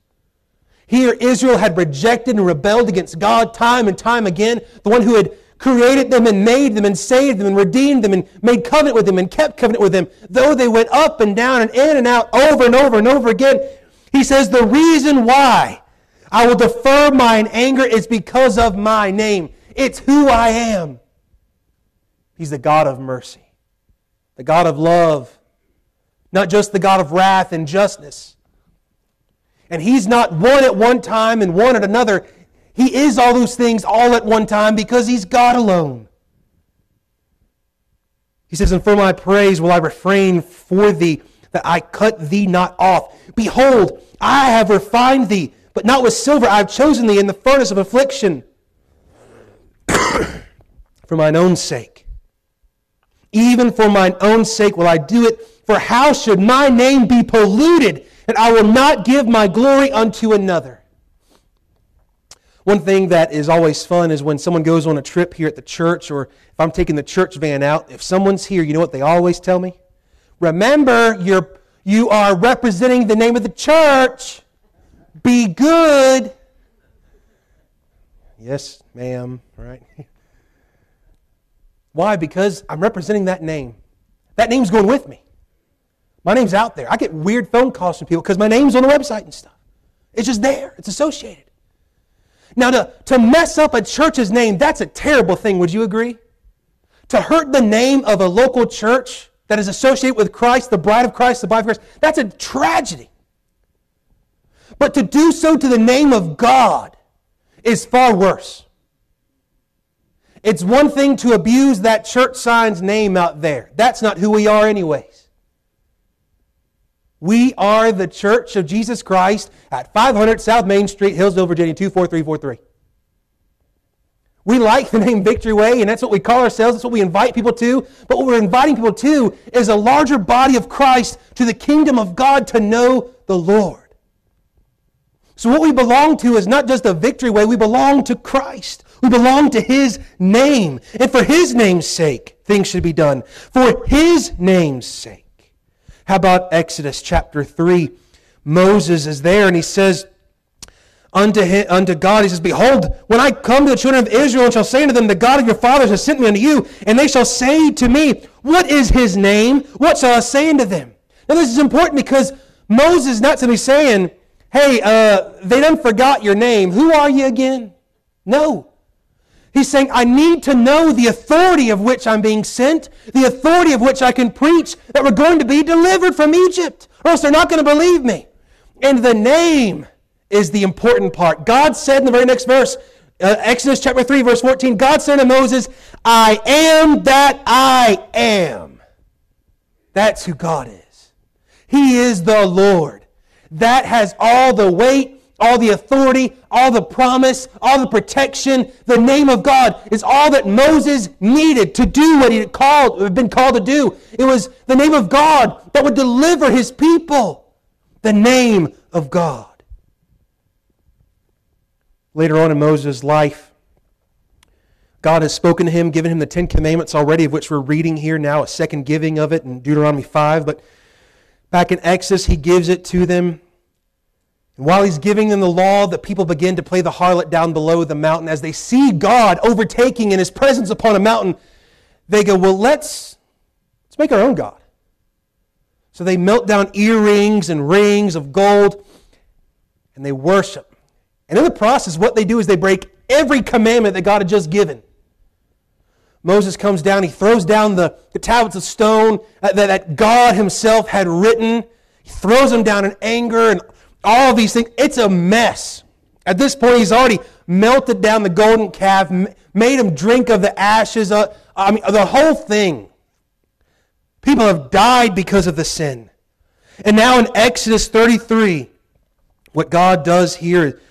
Here, Israel had rejected and rebelled against God time and time again, the one who had created them and made them and saved them and redeemed them and made covenant with them and kept covenant with them, though they went up and down and in and out over and over and over again. He says, The reason why I will defer mine anger is because of my name. It's who I am. He's the God of mercy, the God of love, not just the God of wrath and justice. And He's not one at one time and one at another. He is all those things all at one time because He's God alone. He says, And for my praise will I refrain for thee, that I cut thee not off. Behold, I have refined thee, but not with silver. I have chosen thee in the furnace of affliction for mine own sake. Even for mine own sake will I do it, for how should my name be polluted? And I will not give my glory unto another. One thing that is always fun is when someone goes on a trip here at the church, or if I'm taking the church van out, if someone's here, you know what they always tell me? Remember, you're, you are representing the name of the church. Be good. Yes, ma'am, right? Why? Because I'm representing that name. That name's going with me. My name's out there. I get weird phone calls from people because my name's on the website and stuff. It's just there, it's associated. Now, to, to mess up a church's name, that's a terrible thing, would you agree? To hurt the name of a local church that is associated with Christ, the bride of Christ, the bride of Christ, that's a tragedy. But to do so to the name of God is far worse. It's one thing to abuse that church sign's name out there. That's not who we are, anyways. We are the Church of Jesus Christ at 500 South Main Street, Hillsville, Virginia 24343. We like the name Victory Way, and that's what we call ourselves. That's what we invite people to. But what we're inviting people to is a larger body of Christ to the kingdom of God to know the Lord. So, what we belong to is not just a victory way, we belong to Christ. We belong to His name. And for His name's sake, things should be done. For His name's sake. How about Exodus chapter 3? Moses is there and he says, Unto, him, unto God, he says, Behold, when I come to the children of Israel and shall say unto them, The God of your fathers has sent me unto you, and they shall say to me, What is his name? What shall I say unto them? Now, this is important because Moses is not simply saying, Hey, uh, they done forgot your name. Who are you again? No. He's saying, I need to know the authority of which I'm being sent, the authority of which I can preach that we're going to be delivered from Egypt, or else they're not going to believe me. And the name is the important part. God said in the very next verse, uh, Exodus chapter 3, verse 14, God said to Moses, I am that I am. That's who God is. He is the Lord. That has all the weight all the authority, all the promise, all the protection. The name of God is all that Moses needed to do what he had called, been called to do. It was the name of God that would deliver his people. The name of God. Later on in Moses' life, God has spoken to him, given him the Ten Commandments already, of which we're reading here now, a second giving of it in Deuteronomy 5. But back in Exodus, he gives it to them. And while he's giving them the law, the people begin to play the harlot down below the mountain. As they see God overtaking in his presence upon a mountain, they go, Well, let's, let's make our own God. So they melt down earrings and rings of gold and they worship. And in the process, what they do is they break every commandment that God had just given. Moses comes down, he throws down the, the tablets of stone that, that God himself had written. He throws them down in anger and all these things. It's a mess. At this point, he's already melted down the golden calf, made him drink of the ashes. Of, I mean, the whole thing. People have died because of the sin. And now in Exodus 33, what God does here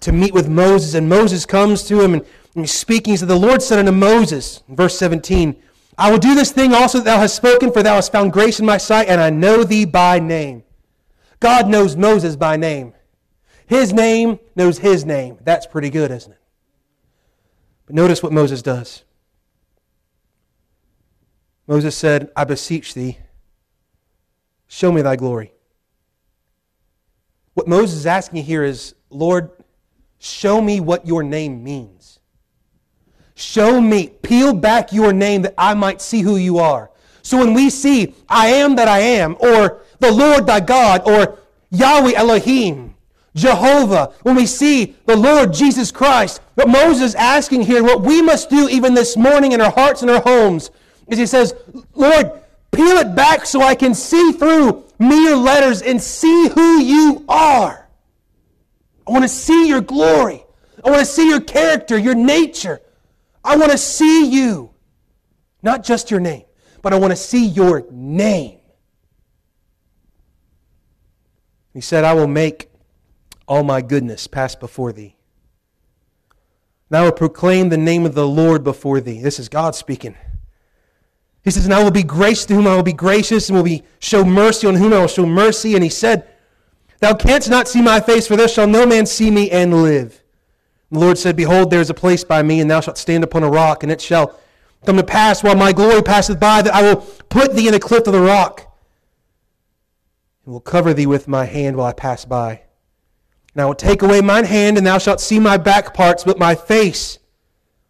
to meet with Moses, and Moses comes to him and, he's speaking. He said, The Lord said unto Moses, verse 17, I will do this thing also that thou hast spoken, for thou hast found grace in my sight, and I know thee by name. God knows Moses by name. His name knows his name. That's pretty good, isn't it? But notice what Moses does. Moses said, I beseech thee, show me thy glory. What Moses is asking here is, Lord, show me what your name means. Show me, peel back your name that I might see who you are. So when we see, I am that I am, or the Lord thy God, or Yahweh Elohim, Jehovah, when we see the Lord Jesus Christ, what Moses is asking here, what we must do even this morning in our hearts and our homes, is he says, Lord, peel it back so I can see through mere letters and see who you are. I want to see your glory. I want to see your character, your nature. I want to see you. Not just your name, but I want to see your name. He said, I will make all my goodness pass before thee. And I will proclaim the name of the Lord before thee. This is God speaking. He says, And I will be gracious to whom I will be gracious, and will be show mercy on whom I will show mercy. And he said, Thou canst not see my face, for there shall no man see me and live. And the Lord said, Behold, there is a place by me, and thou shalt stand upon a rock, and it shall come to pass while my glory passeth by, that I will put thee in the cleft of the rock, and will cover thee with my hand while I pass by. And I will take away mine hand, and thou shalt see my back parts, but my face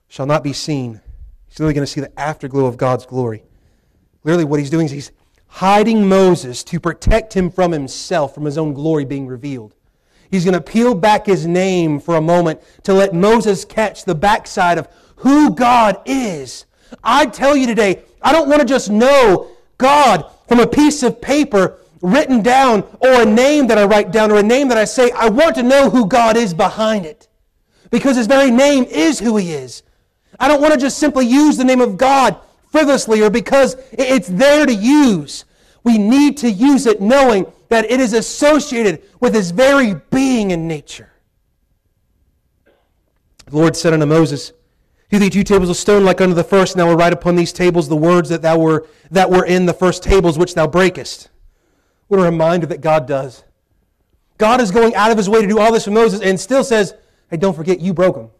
shall not be seen. He's literally going to see the afterglow of God's glory. Literally, what he's doing is he's hiding Moses to protect him from himself, from his own glory being revealed. He's going to peel back his name for a moment to let Moses catch the backside of who God is. I tell you today, I don't want to just know God from a piece of paper written down or a name that I write down or a name that I say. I want to know who God is behind it because his very name is who he is. I don't want to just simply use the name of God frivolously or because it's there to use. We need to use it knowing that it is associated with his very being and nature. The Lord said unto Moses, Hew thee two tables of stone like unto the first, and I will write upon these tables the words that thou were that were in the first tables which thou breakest. What a reminder that God does. God is going out of his way to do all this for Moses and still says, Hey, don't forget you broke them.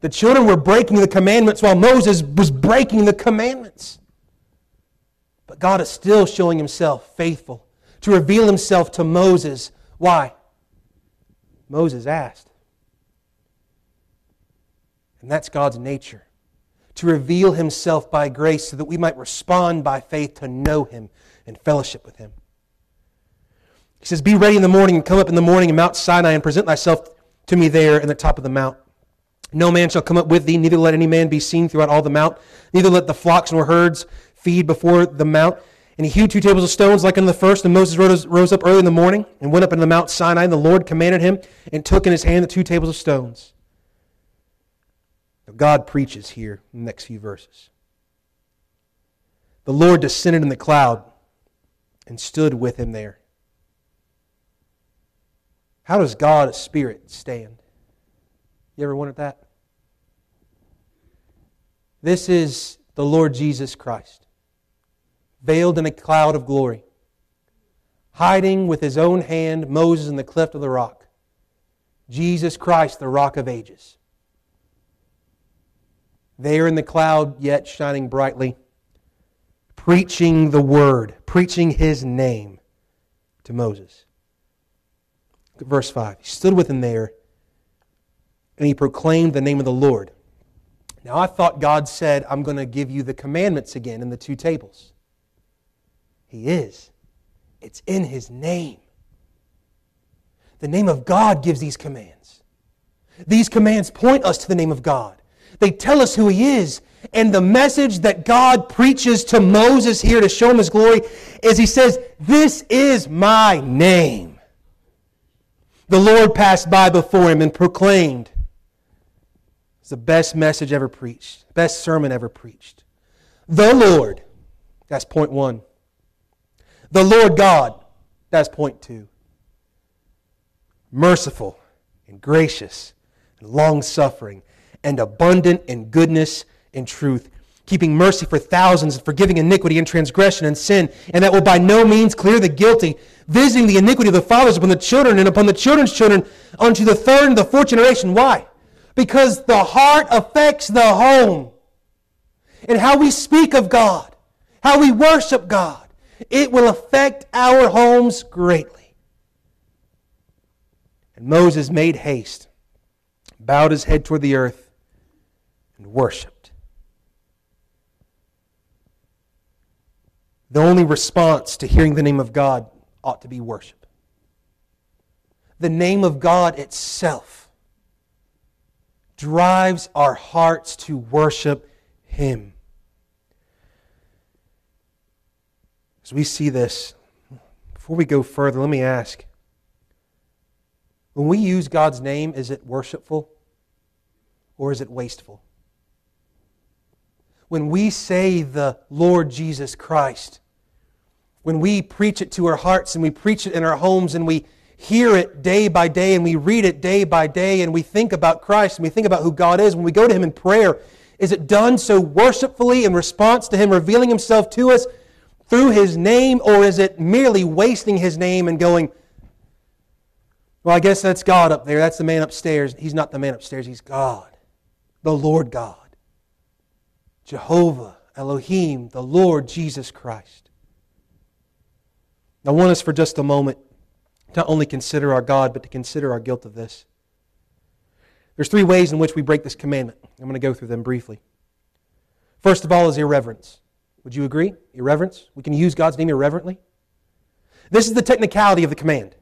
The children were breaking the commandments while Moses was breaking the commandments. But God is still showing himself faithful to reveal himself to Moses. Why? Moses asked. And that's God's nature to reveal himself by grace so that we might respond by faith to know him and fellowship with him. He says, Be ready in the morning and come up in the morning in Mount Sinai and present thyself to me there in the top of the mount. No man shall come up with thee, neither let any man be seen throughout all the mount, neither let the flocks nor herds feed before the mount. And he hewed two tables of stones like unto the first, and Moses rose, up early in the morning and went up into the Mount Sinai, and the Lord commanded him and took in his hand the two tables of stones. God preaches here in the next few verses. The Lord descended in the cloud and stood with him there. How does God, a spirit, stand? You ever wondered that? This is the Lord Jesus Christ, veiled in a cloud of glory, hiding with his own hand Moses in the cleft of the rock. Jesus Christ, the rock of ages. There in the cloud, yet shining brightly, preaching the word, preaching his name to Moses. Verse 5. He stood with him there and he proclaimed the name of the Lord. Now, I thought God said, I'm going to give you the commandments again in the two tables. He is. It's in His name. The name of God gives these commands. These commands point us to the name of God. They tell us who He is. And the message that God preaches to Moses here to show him His glory is He says, This is my name. The Lord passed by before him and proclaimed, it's the best message ever preached, best sermon ever preached. The Lord, that's point one. The Lord God, that's point two. Merciful and gracious and long suffering and abundant in goodness and truth, keeping mercy for thousands and forgiving iniquity and transgression and sin, and that will by no means clear the guilty, visiting the iniquity of the fathers upon the children and upon the children's children unto the third and the fourth generation. Why? because the heart affects the home. and how we speak of God, how we worship God, it will affect our homes greatly. And Moses made haste, bowed his head toward the earth, and worshiped. The only response to hearing the name of God ought to be worship. The name of God itself drives our hearts to worship Him. As we see this, before we go further, let me ask when we use God's name, is it worshipful or is it wasteful? When we say the Lord Jesus Christ, when we preach it to our hearts and we preach it in our homes and we hear it day by day and we read it day by day and we think about Christ and we think about who God is, when we go to Him in prayer, is it done so worshipfully in response to Him revealing Himself to us through His name, or is it merely wasting His name and going, well, I guess that's God up there. That's the man upstairs. He's not the man upstairs, He's God, the Lord God, Jehovah, Elohim, the Lord Jesus Christ. I want us for just a moment to not only consider our God, but to consider our guilt of this. There's three ways in which we break this commandment. I'm going to go through them briefly. First of all is irreverence. Would you agree? Irreverence? We can use God's name irreverently. This is the technicality of the command.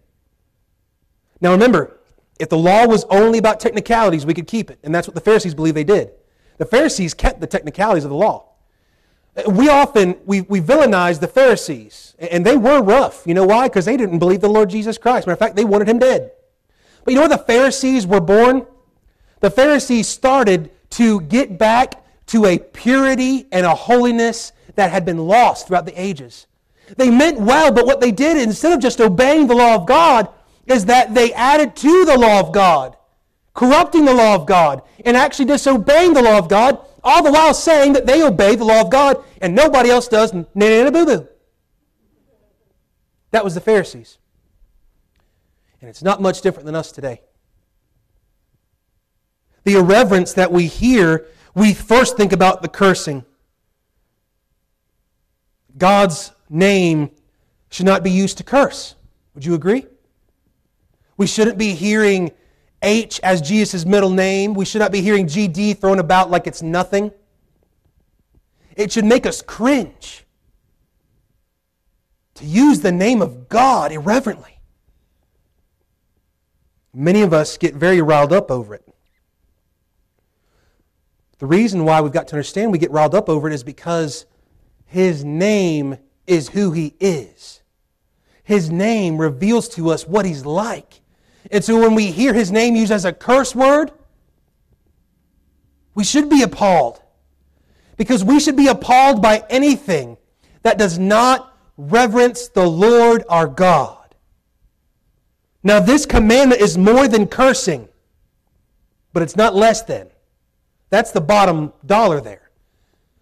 Now remember, if the law was only about technicalities, we could keep it. And that's what the Pharisees believe they did. The Pharisees kept the technicalities of the law. We often we, we villainize the pharisees and they were rough. You know why? Because they didn't believe the lord jesus christ. Matter of fact they wanted him dead. But you know where the pharisees were born? The pharisees started to get back to a purity and a holiness that had been lost throughout the ages. They meant well but what they did instead of just obeying the law of god is that they added to the law of god corrupting the law of god and actually disobeying the law of god all the while saying that they obey the law of God and nobody else does na na boo boo. That was the Pharisees. And it's not much different than us today. The irreverence that we hear, we first think about the cursing. God's name should not be used to curse. Would you agree? We shouldn't be hearing H as Jesus' middle name. We should not be hearing GD thrown about like it's nothing. It should make us cringe to use the name of God irreverently. Many of us get very riled up over it. The reason why we've got to understand we get riled up over it is because His name is who He is. His name reveals to us what He's like. And so when we hear his name used as a curse word, we should be appalled. Because we should be appalled by anything that does not reverence the Lord our God. Now, this commandment is more than cursing, but it's not less than. That's the bottom dollar there.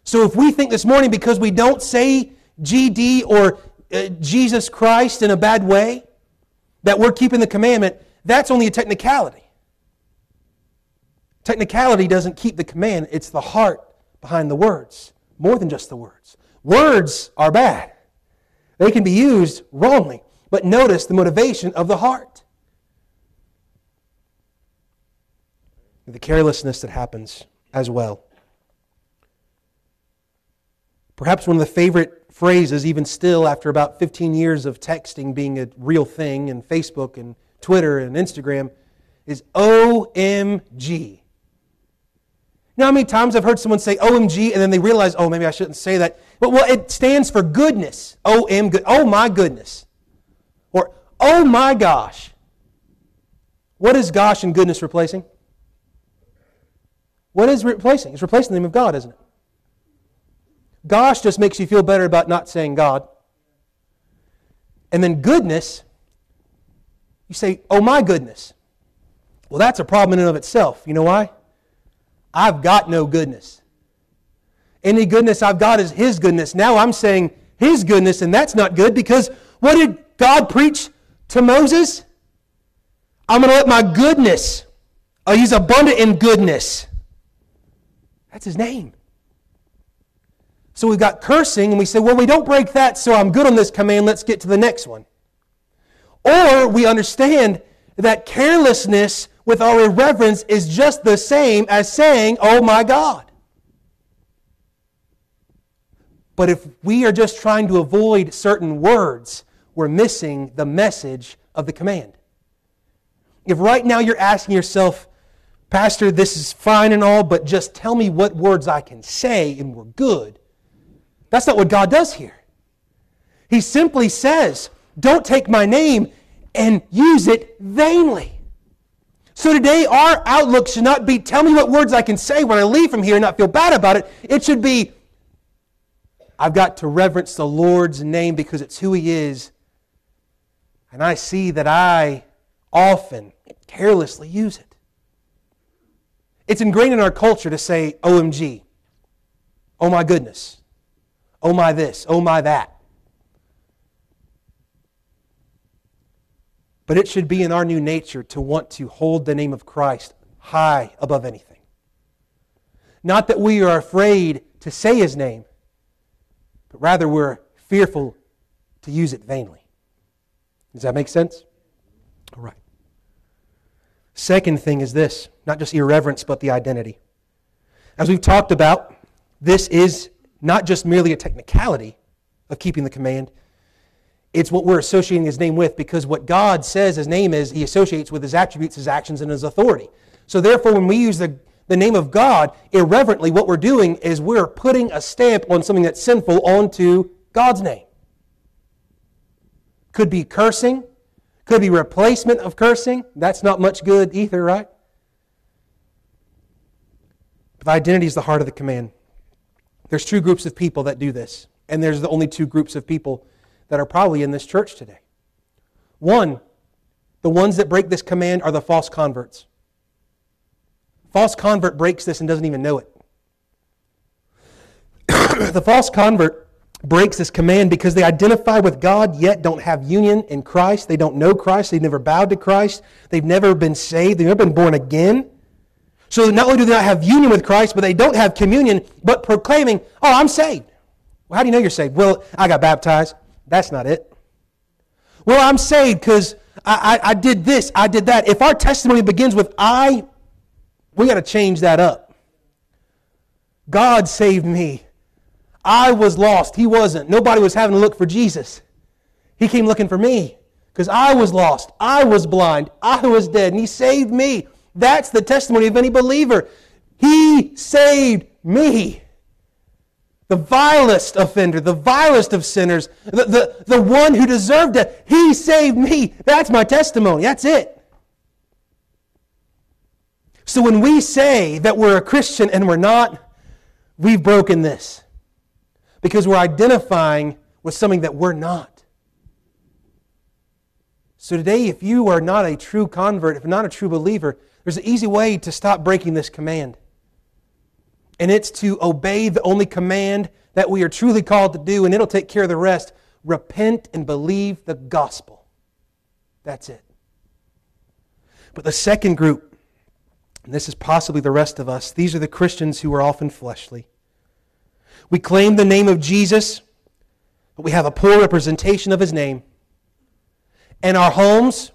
So if we think this morning because we don't say GD or uh, Jesus Christ in a bad way, that we're keeping the commandment, that's only a technicality. Technicality doesn't keep the command, it's the heart behind the words, more than just the words. Words are bad, they can be used wrongly, but notice the motivation of the heart. The carelessness that happens as well. Perhaps one of the favorite phrases, even still after about 15 years of texting being a real thing and Facebook and Twitter and Instagram is OMG. Now, how many times I've heard someone say OMG and then they realize, oh, maybe I shouldn't say that. But well, it stands for goodness. OM, good. Oh my goodness. Or oh my gosh. What is gosh and goodness replacing? What is replacing? It's replacing the name of God, isn't it? Gosh just makes you feel better about not saying God. And then goodness you say, oh my goodness. Well, that's a problem in and of itself. You know why? I've got no goodness. Any goodness I've got is His goodness. Now I'm saying His goodness, and that's not good because what did God preach to Moses? I'm going to let my goodness, oh, He's abundant in goodness. That's His name. So we've got cursing, and we say, well, we don't break that, so I'm good on this command, let's get to the next one. Or we understand that carelessness with our irreverence is just the same as saying, oh my God. But if we are just trying to avoid certain words, we're missing the message of the command. If right now you're asking yourself, Pastor, this is fine and all, but just tell me what words I can say and we're good. That's not what God does here. He simply says, Don't take my name and use it vainly. So today, our outlook should not be, Tell me what words I can say when I leave from here and not feel bad about it. It should be, I've got to reverence the Lord's name because it's who He is. And I see that I often carelessly use it. It's ingrained in our culture to say, OMG, oh my goodness, oh my this, oh my that. But it should be in our new nature to want to hold the name of Christ high above anything. Not that we are afraid to say his name, but rather we're fearful to use it vainly. Does that make sense? All right. Second thing is this not just irreverence, but the identity. As we've talked about, this is not just merely a technicality of keeping the command, it's what we're associating his name with because what God says his name is, he associates with his attributes, his actions, and his authority. So therefore, when we use the, the name of God irreverently, what we're doing is we're putting a stamp on something that's sinful onto God's name. Could be cursing, could be replacement of cursing. That's not much good either, right? But identity is the heart of the command. There's two groups of people that do this, and there's the only two groups of people that are probably in this church today. One, the ones that break this command are the false converts. False convert breaks this and doesn't even know it. the false convert breaks this command because they identify with God yet don't have union in Christ. They don't know Christ. They've never bowed to Christ. They've never been saved. They've never been born again. So not only do they not have union with Christ, but they don't have communion, but proclaiming, oh, I'm saved. Well, how do you know you're saved? Well, I got baptized. That's not it. Well, I'm saved because I, I, I did this, I did that. If our testimony begins with I, we got to change that up. God saved me. I was lost. He wasn't. Nobody was having to look for Jesus. He came looking for me because I was lost. I was blind. I was dead. And He saved me. That's the testimony of any believer. He saved me. The vilest offender, the vilest of sinners, the, the, the one who deserved it. He saved me. That's my testimony. That's it. So when we say that we're a Christian and we're not, we've broken this because we're identifying with something that we're not. So today, if you are not a true convert, if not a true believer, there's an easy way to stop breaking this command. And it's to obey the only command that we are truly called to do, and it'll take care of the rest. Repent and believe the gospel. That's it. But the second group, and this is possibly the rest of us, these are the Christians who are often fleshly. We claim the name of Jesus, but we have a poor representation of his name. And our homes,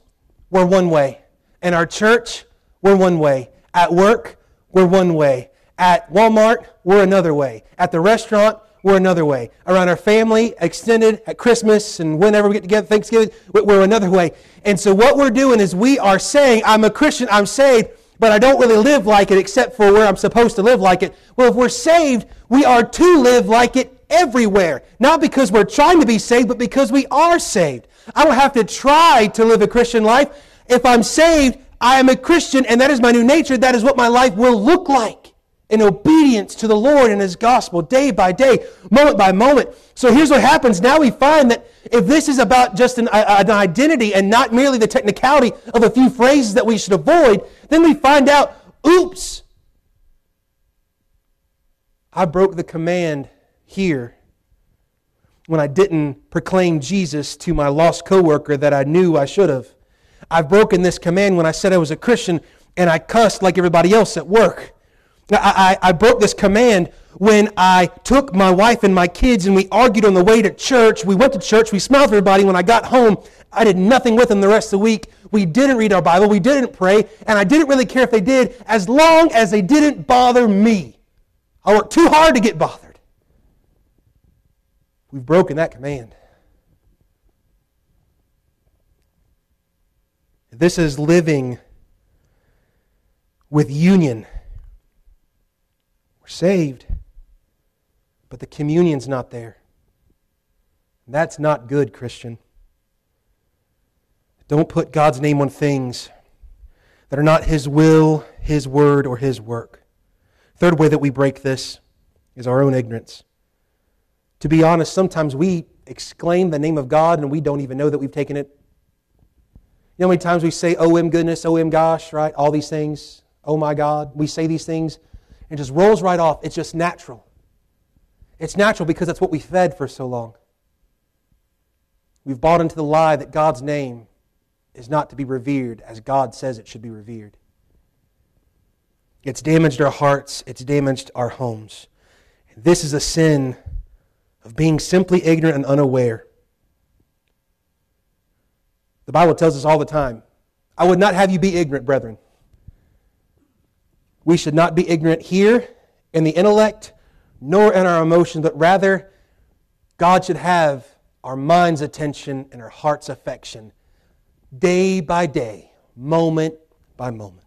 we're one way. And our church, we're one way. At work, we're one way. At Walmart, we're another way. At the restaurant, we're another way. Around our family, extended, at Christmas, and whenever we get together, Thanksgiving, we're another way. And so what we're doing is we are saying, I'm a Christian, I'm saved, but I don't really live like it except for where I'm supposed to live like it. Well, if we're saved, we are to live like it everywhere. Not because we're trying to be saved, but because we are saved. I don't have to try to live a Christian life. If I'm saved, I am a Christian, and that is my new nature. That is what my life will look like in obedience to the Lord and His gospel, day by day, moment by moment. So here's what happens. Now we find that if this is about just an, an, identity and not merely the technicality of a few phrases that we should avoid, then we find out, oops, I broke the command here when I didn't proclaim Jesus to my lost coworker that I knew I should have. I've broken this command when I said I was a Christian and I cussed like everybody else at work. I, I, I broke this command when I took my wife and my kids and we argued on the way to church. We went to church, we smiled at everybody. When I got home, I did nothing with them the rest of the week. We didn't read our Bible, we didn't pray, and I didn't really care if they did as long as they didn't bother me. I worked too hard to get bothered. We've broken that command. This is living with union. We're saved, but the communion's not there. That's not good, Christian. Don't put God's name on things that are not His will, His word, or His work. Third way that we break this is our own ignorance. To be honest, sometimes we exclaim the name of God and we don't even know that we've taken it. You know how many times we say, oh, M goodness, oh, M gosh, right? All these things, oh my God. We say these things and just rolls right off. It's just natural. It's natural because that's what we fed for so long. We've bought into the lie that God's name is not to be revered as God says it should be revered. It's damaged our hearts, it's damaged our homes. This is a sin of being simply ignorant and unaware. The Bible tells us all the time I would not have you be ignorant, brethren. We should not be ignorant here in the intellect nor in our emotion, but rather God should have our mind's attention and our heart's affection day by day, moment by moment.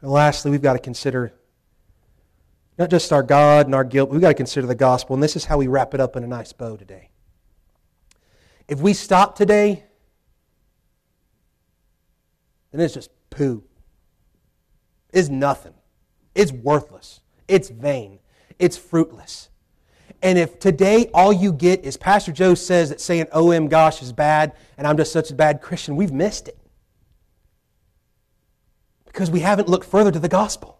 And lastly, we've got to consider not just our God and our guilt, we've got to consider the gospel. And this is how we wrap it up in a nice bow today. If we stop today, then it's just poo. It's nothing. It's worthless. It's vain. It's fruitless. And if today all you get is Pastor Joe says that saying, oh, OM gosh is bad and I'm just such a bad Christian, we've missed it. Because we haven't looked further to the gospel.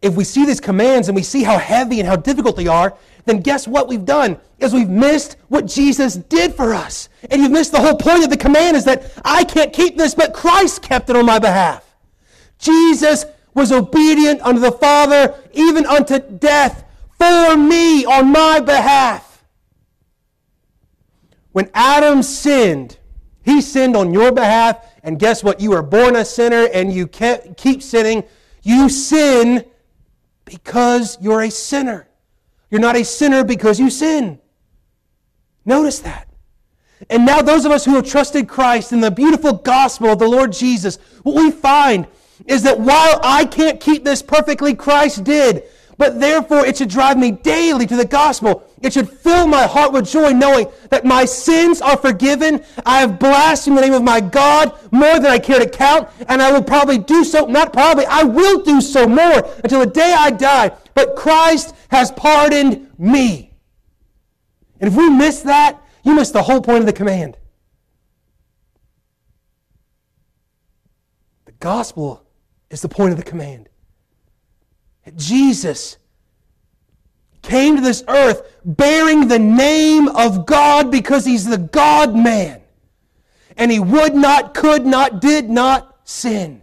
If we see these commands and we see how heavy and how difficult they are, then guess what we've done? Is we've missed what Jesus did for us. And you've missed the whole point of the command is that I can't keep this, but Christ kept it on my behalf. Jesus was obedient unto the Father, even unto death, for me on my behalf. When Adam sinned, he sinned on your behalf, and guess what? You were born a sinner and you keep sinning. You sin because you're a sinner. You're not a sinner because you sin. Notice that. And now, those of us who have trusted Christ in the beautiful gospel of the Lord Jesus, what we find is that while I can't keep this perfectly, Christ did. But therefore, it should drive me daily to the gospel. It should fill my heart with joy knowing that my sins are forgiven. I have blasphemed the name of my God more than I care to count, and I will probably do so, not probably, I will do so more until the day I die. But Christ has pardoned me. And if we miss that, you miss the whole point of the command. The gospel is the point of the command. Jesus came to this earth bearing the name of God because he's the God man. And he would not, could not, did not sin.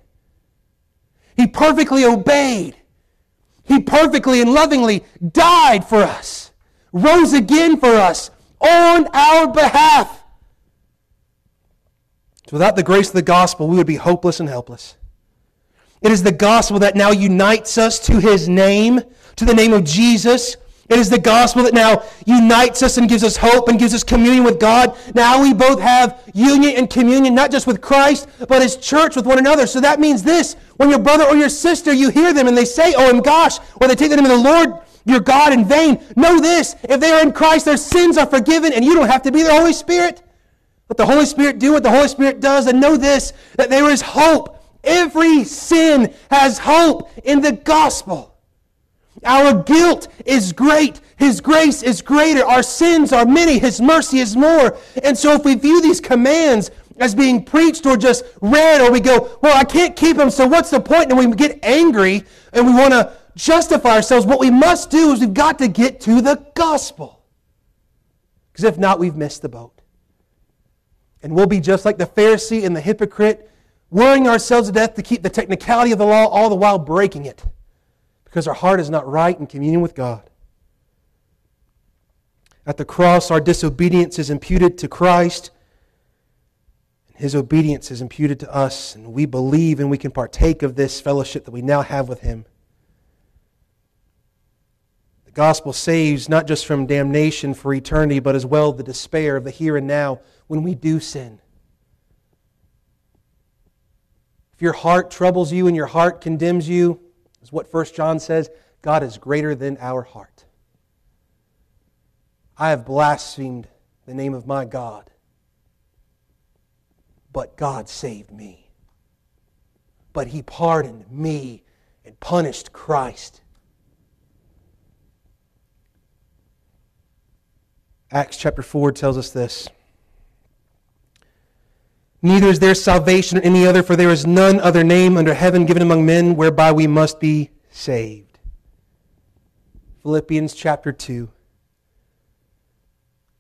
He perfectly obeyed. He perfectly and lovingly died for us, rose again for us on our behalf. So without the grace of the gospel, we would be hopeless and helpless. It is the gospel that now unites us to his name, to the name of Jesus. It is the gospel that now unites us and gives us hope and gives us communion with God. Now we both have union and communion, not just with Christ, but as church with one another. So that means this when your brother or your sister, you hear them and they say, Oh, and gosh, or they take the name of the Lord your God in vain, know this if they are in Christ, their sins are forgiven, and you don't have to be the Holy Spirit. Let the Holy Spirit do what the Holy Spirit does, and know this that there is hope Every sin has hope in the gospel. Our guilt is great. His grace is greater. Our sins are many. His mercy is more. And so if we view these commands as being preached or just read, or we go, well, I can't keep them, so what's the point? And we get angry and we want to justify ourselves. What we must do is we've got to get to the gospel. Because if not, we've missed the boat. And we'll be just like the Pharisee and the hypocrite worrying ourselves to death to keep the technicality of the law, all the while breaking it. because our heart is not right in communion with God. At the cross, our disobedience is imputed to Christ. And His obedience is imputed to us, and we believe and we can partake of this fellowship that we now have with Him. The gospel saves not just from damnation for eternity, but as well the despair of the here and now when we do sin. If your heart troubles you and your heart condemns you, is what 1 John says, God is greater than our heart. I have blasphemed the name of my God, but God saved me. But He pardoned me and punished Christ. Acts chapter 4 tells us this. Neither is there salvation in any other, for there is none other name under heaven given among men whereby we must be saved. Philippians chapter 2.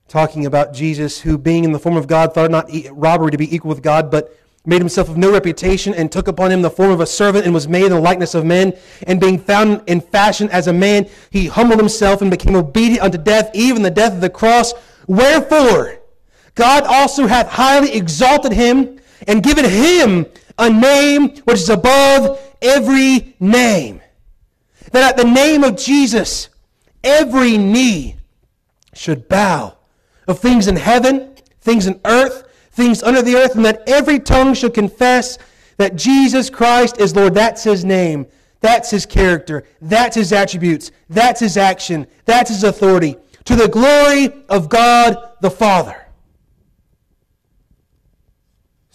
Talking about Jesus, who being in the form of God thought not robbery to be equal with God, but made himself of no reputation, and took upon him the form of a servant, and was made in the likeness of men. And being found in fashion as a man, he humbled himself and became obedient unto death, even the death of the cross. Wherefore, God also hath highly exalted him and given him a name which is above every name. That at the name of Jesus, every knee should bow of things in heaven, things in earth, things under the earth, and that every tongue should confess that Jesus Christ is Lord. That's his name. That's his character. That's his attributes. That's his action. That's his authority. To the glory of God the Father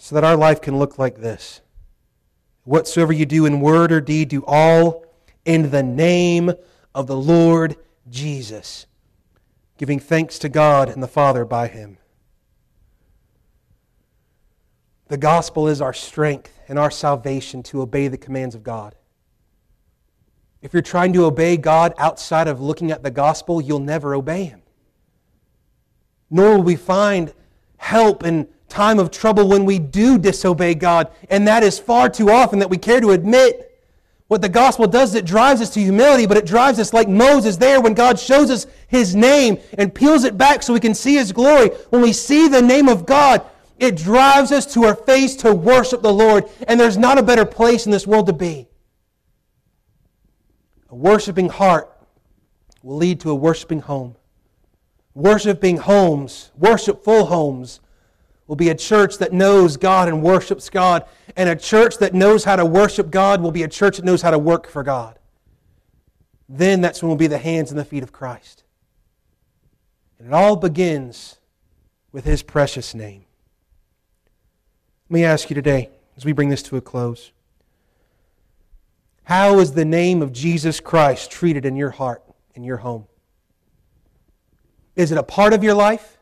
so that our life can look like this. Whatsoever you do in word or deed, do all in the name of the Lord Jesus, giving thanks to God and the Father by him. The gospel is our strength and our salvation to obey the commands of God. If you're trying to obey God outside of looking at the gospel, you'll never obey Him. Nor will we find help and time of trouble when we do disobey God, and that is far too often that we care to admit. What the gospel does is it drives us to humility, but it drives us like Moses there when God shows us his name and peels it back so we can see his glory. When we see the name of God, it drives us to our face to worship the Lord, and there's not a better place in this world to be. A worshiping heart will lead to a worshiping home. Worshiping homes, worshipful homes, will be a church that knows God and worships God. And a church that knows how to worship God will be a church that knows how to work for God. Then that's when we'll be the hands and the feet of Christ. And it all begins with His precious name. Let me ask you today, as we bring this to a close how is the name of Jesus Christ treated in your heart, in your home? Is it a part of your life?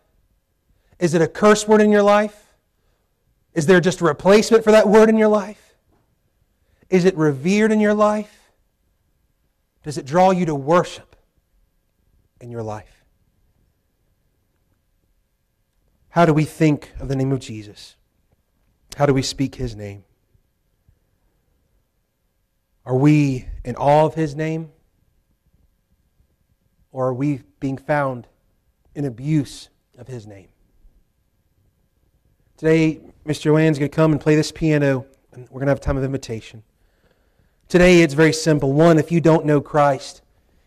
Is it a curse word in your life? Is there just a replacement for that word in your life? Is it revered in your life? Does it draw you to worship in your life? How do we think of the name of Jesus? How do we speak his name? Are we in awe of his name? Or are we being found in abuse of his name? Today, Mr. Joanne's going to come and play this piano, and we're going to have a time of invitation. Today, it's very simple. One, if you don't know Christ,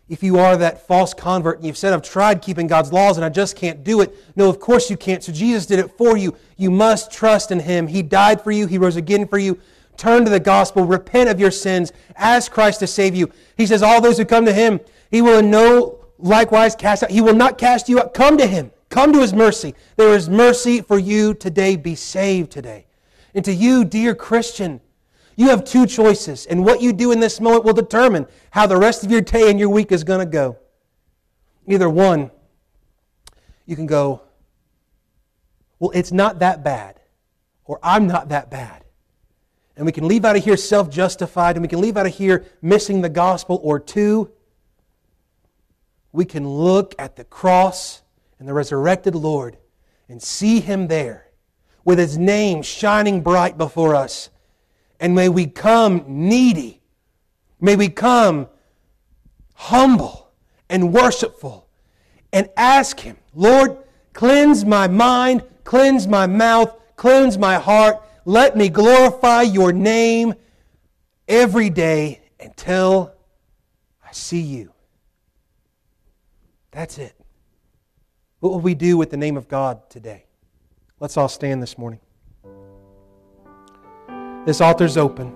if you are that false convert and you've said, I've tried keeping God's laws and I just can't do it, no, of course you can't. So Jesus did it for you. You must trust in Him. He died for you, He rose again for you. Turn to the gospel, repent of your sins, ask Christ to save you. He says, All those who come to Him, He will in no likewise cast out. He will not cast you out. Come to Him. Come to his mercy. There is mercy for you today. Be saved today. And to you, dear Christian, you have two choices, and what you do in this moment will determine how the rest of your day and your week is going to go. Either one, you can go, well, it's not that bad, or I'm not that bad. And we can leave out of here self justified, and we can leave out of here missing the gospel. Or two, we can look at the cross and the resurrected Lord and see Him there with His name shining bright before us. And may we come needy. May we come humble and worshipful and ask Him, Lord, cleanse my mind, cleanse my mouth, cleanse my heart. Let me glorify your name every day until I see you. That's it. What will we do with the name of God today? Let's all stand this morning. This altar's open.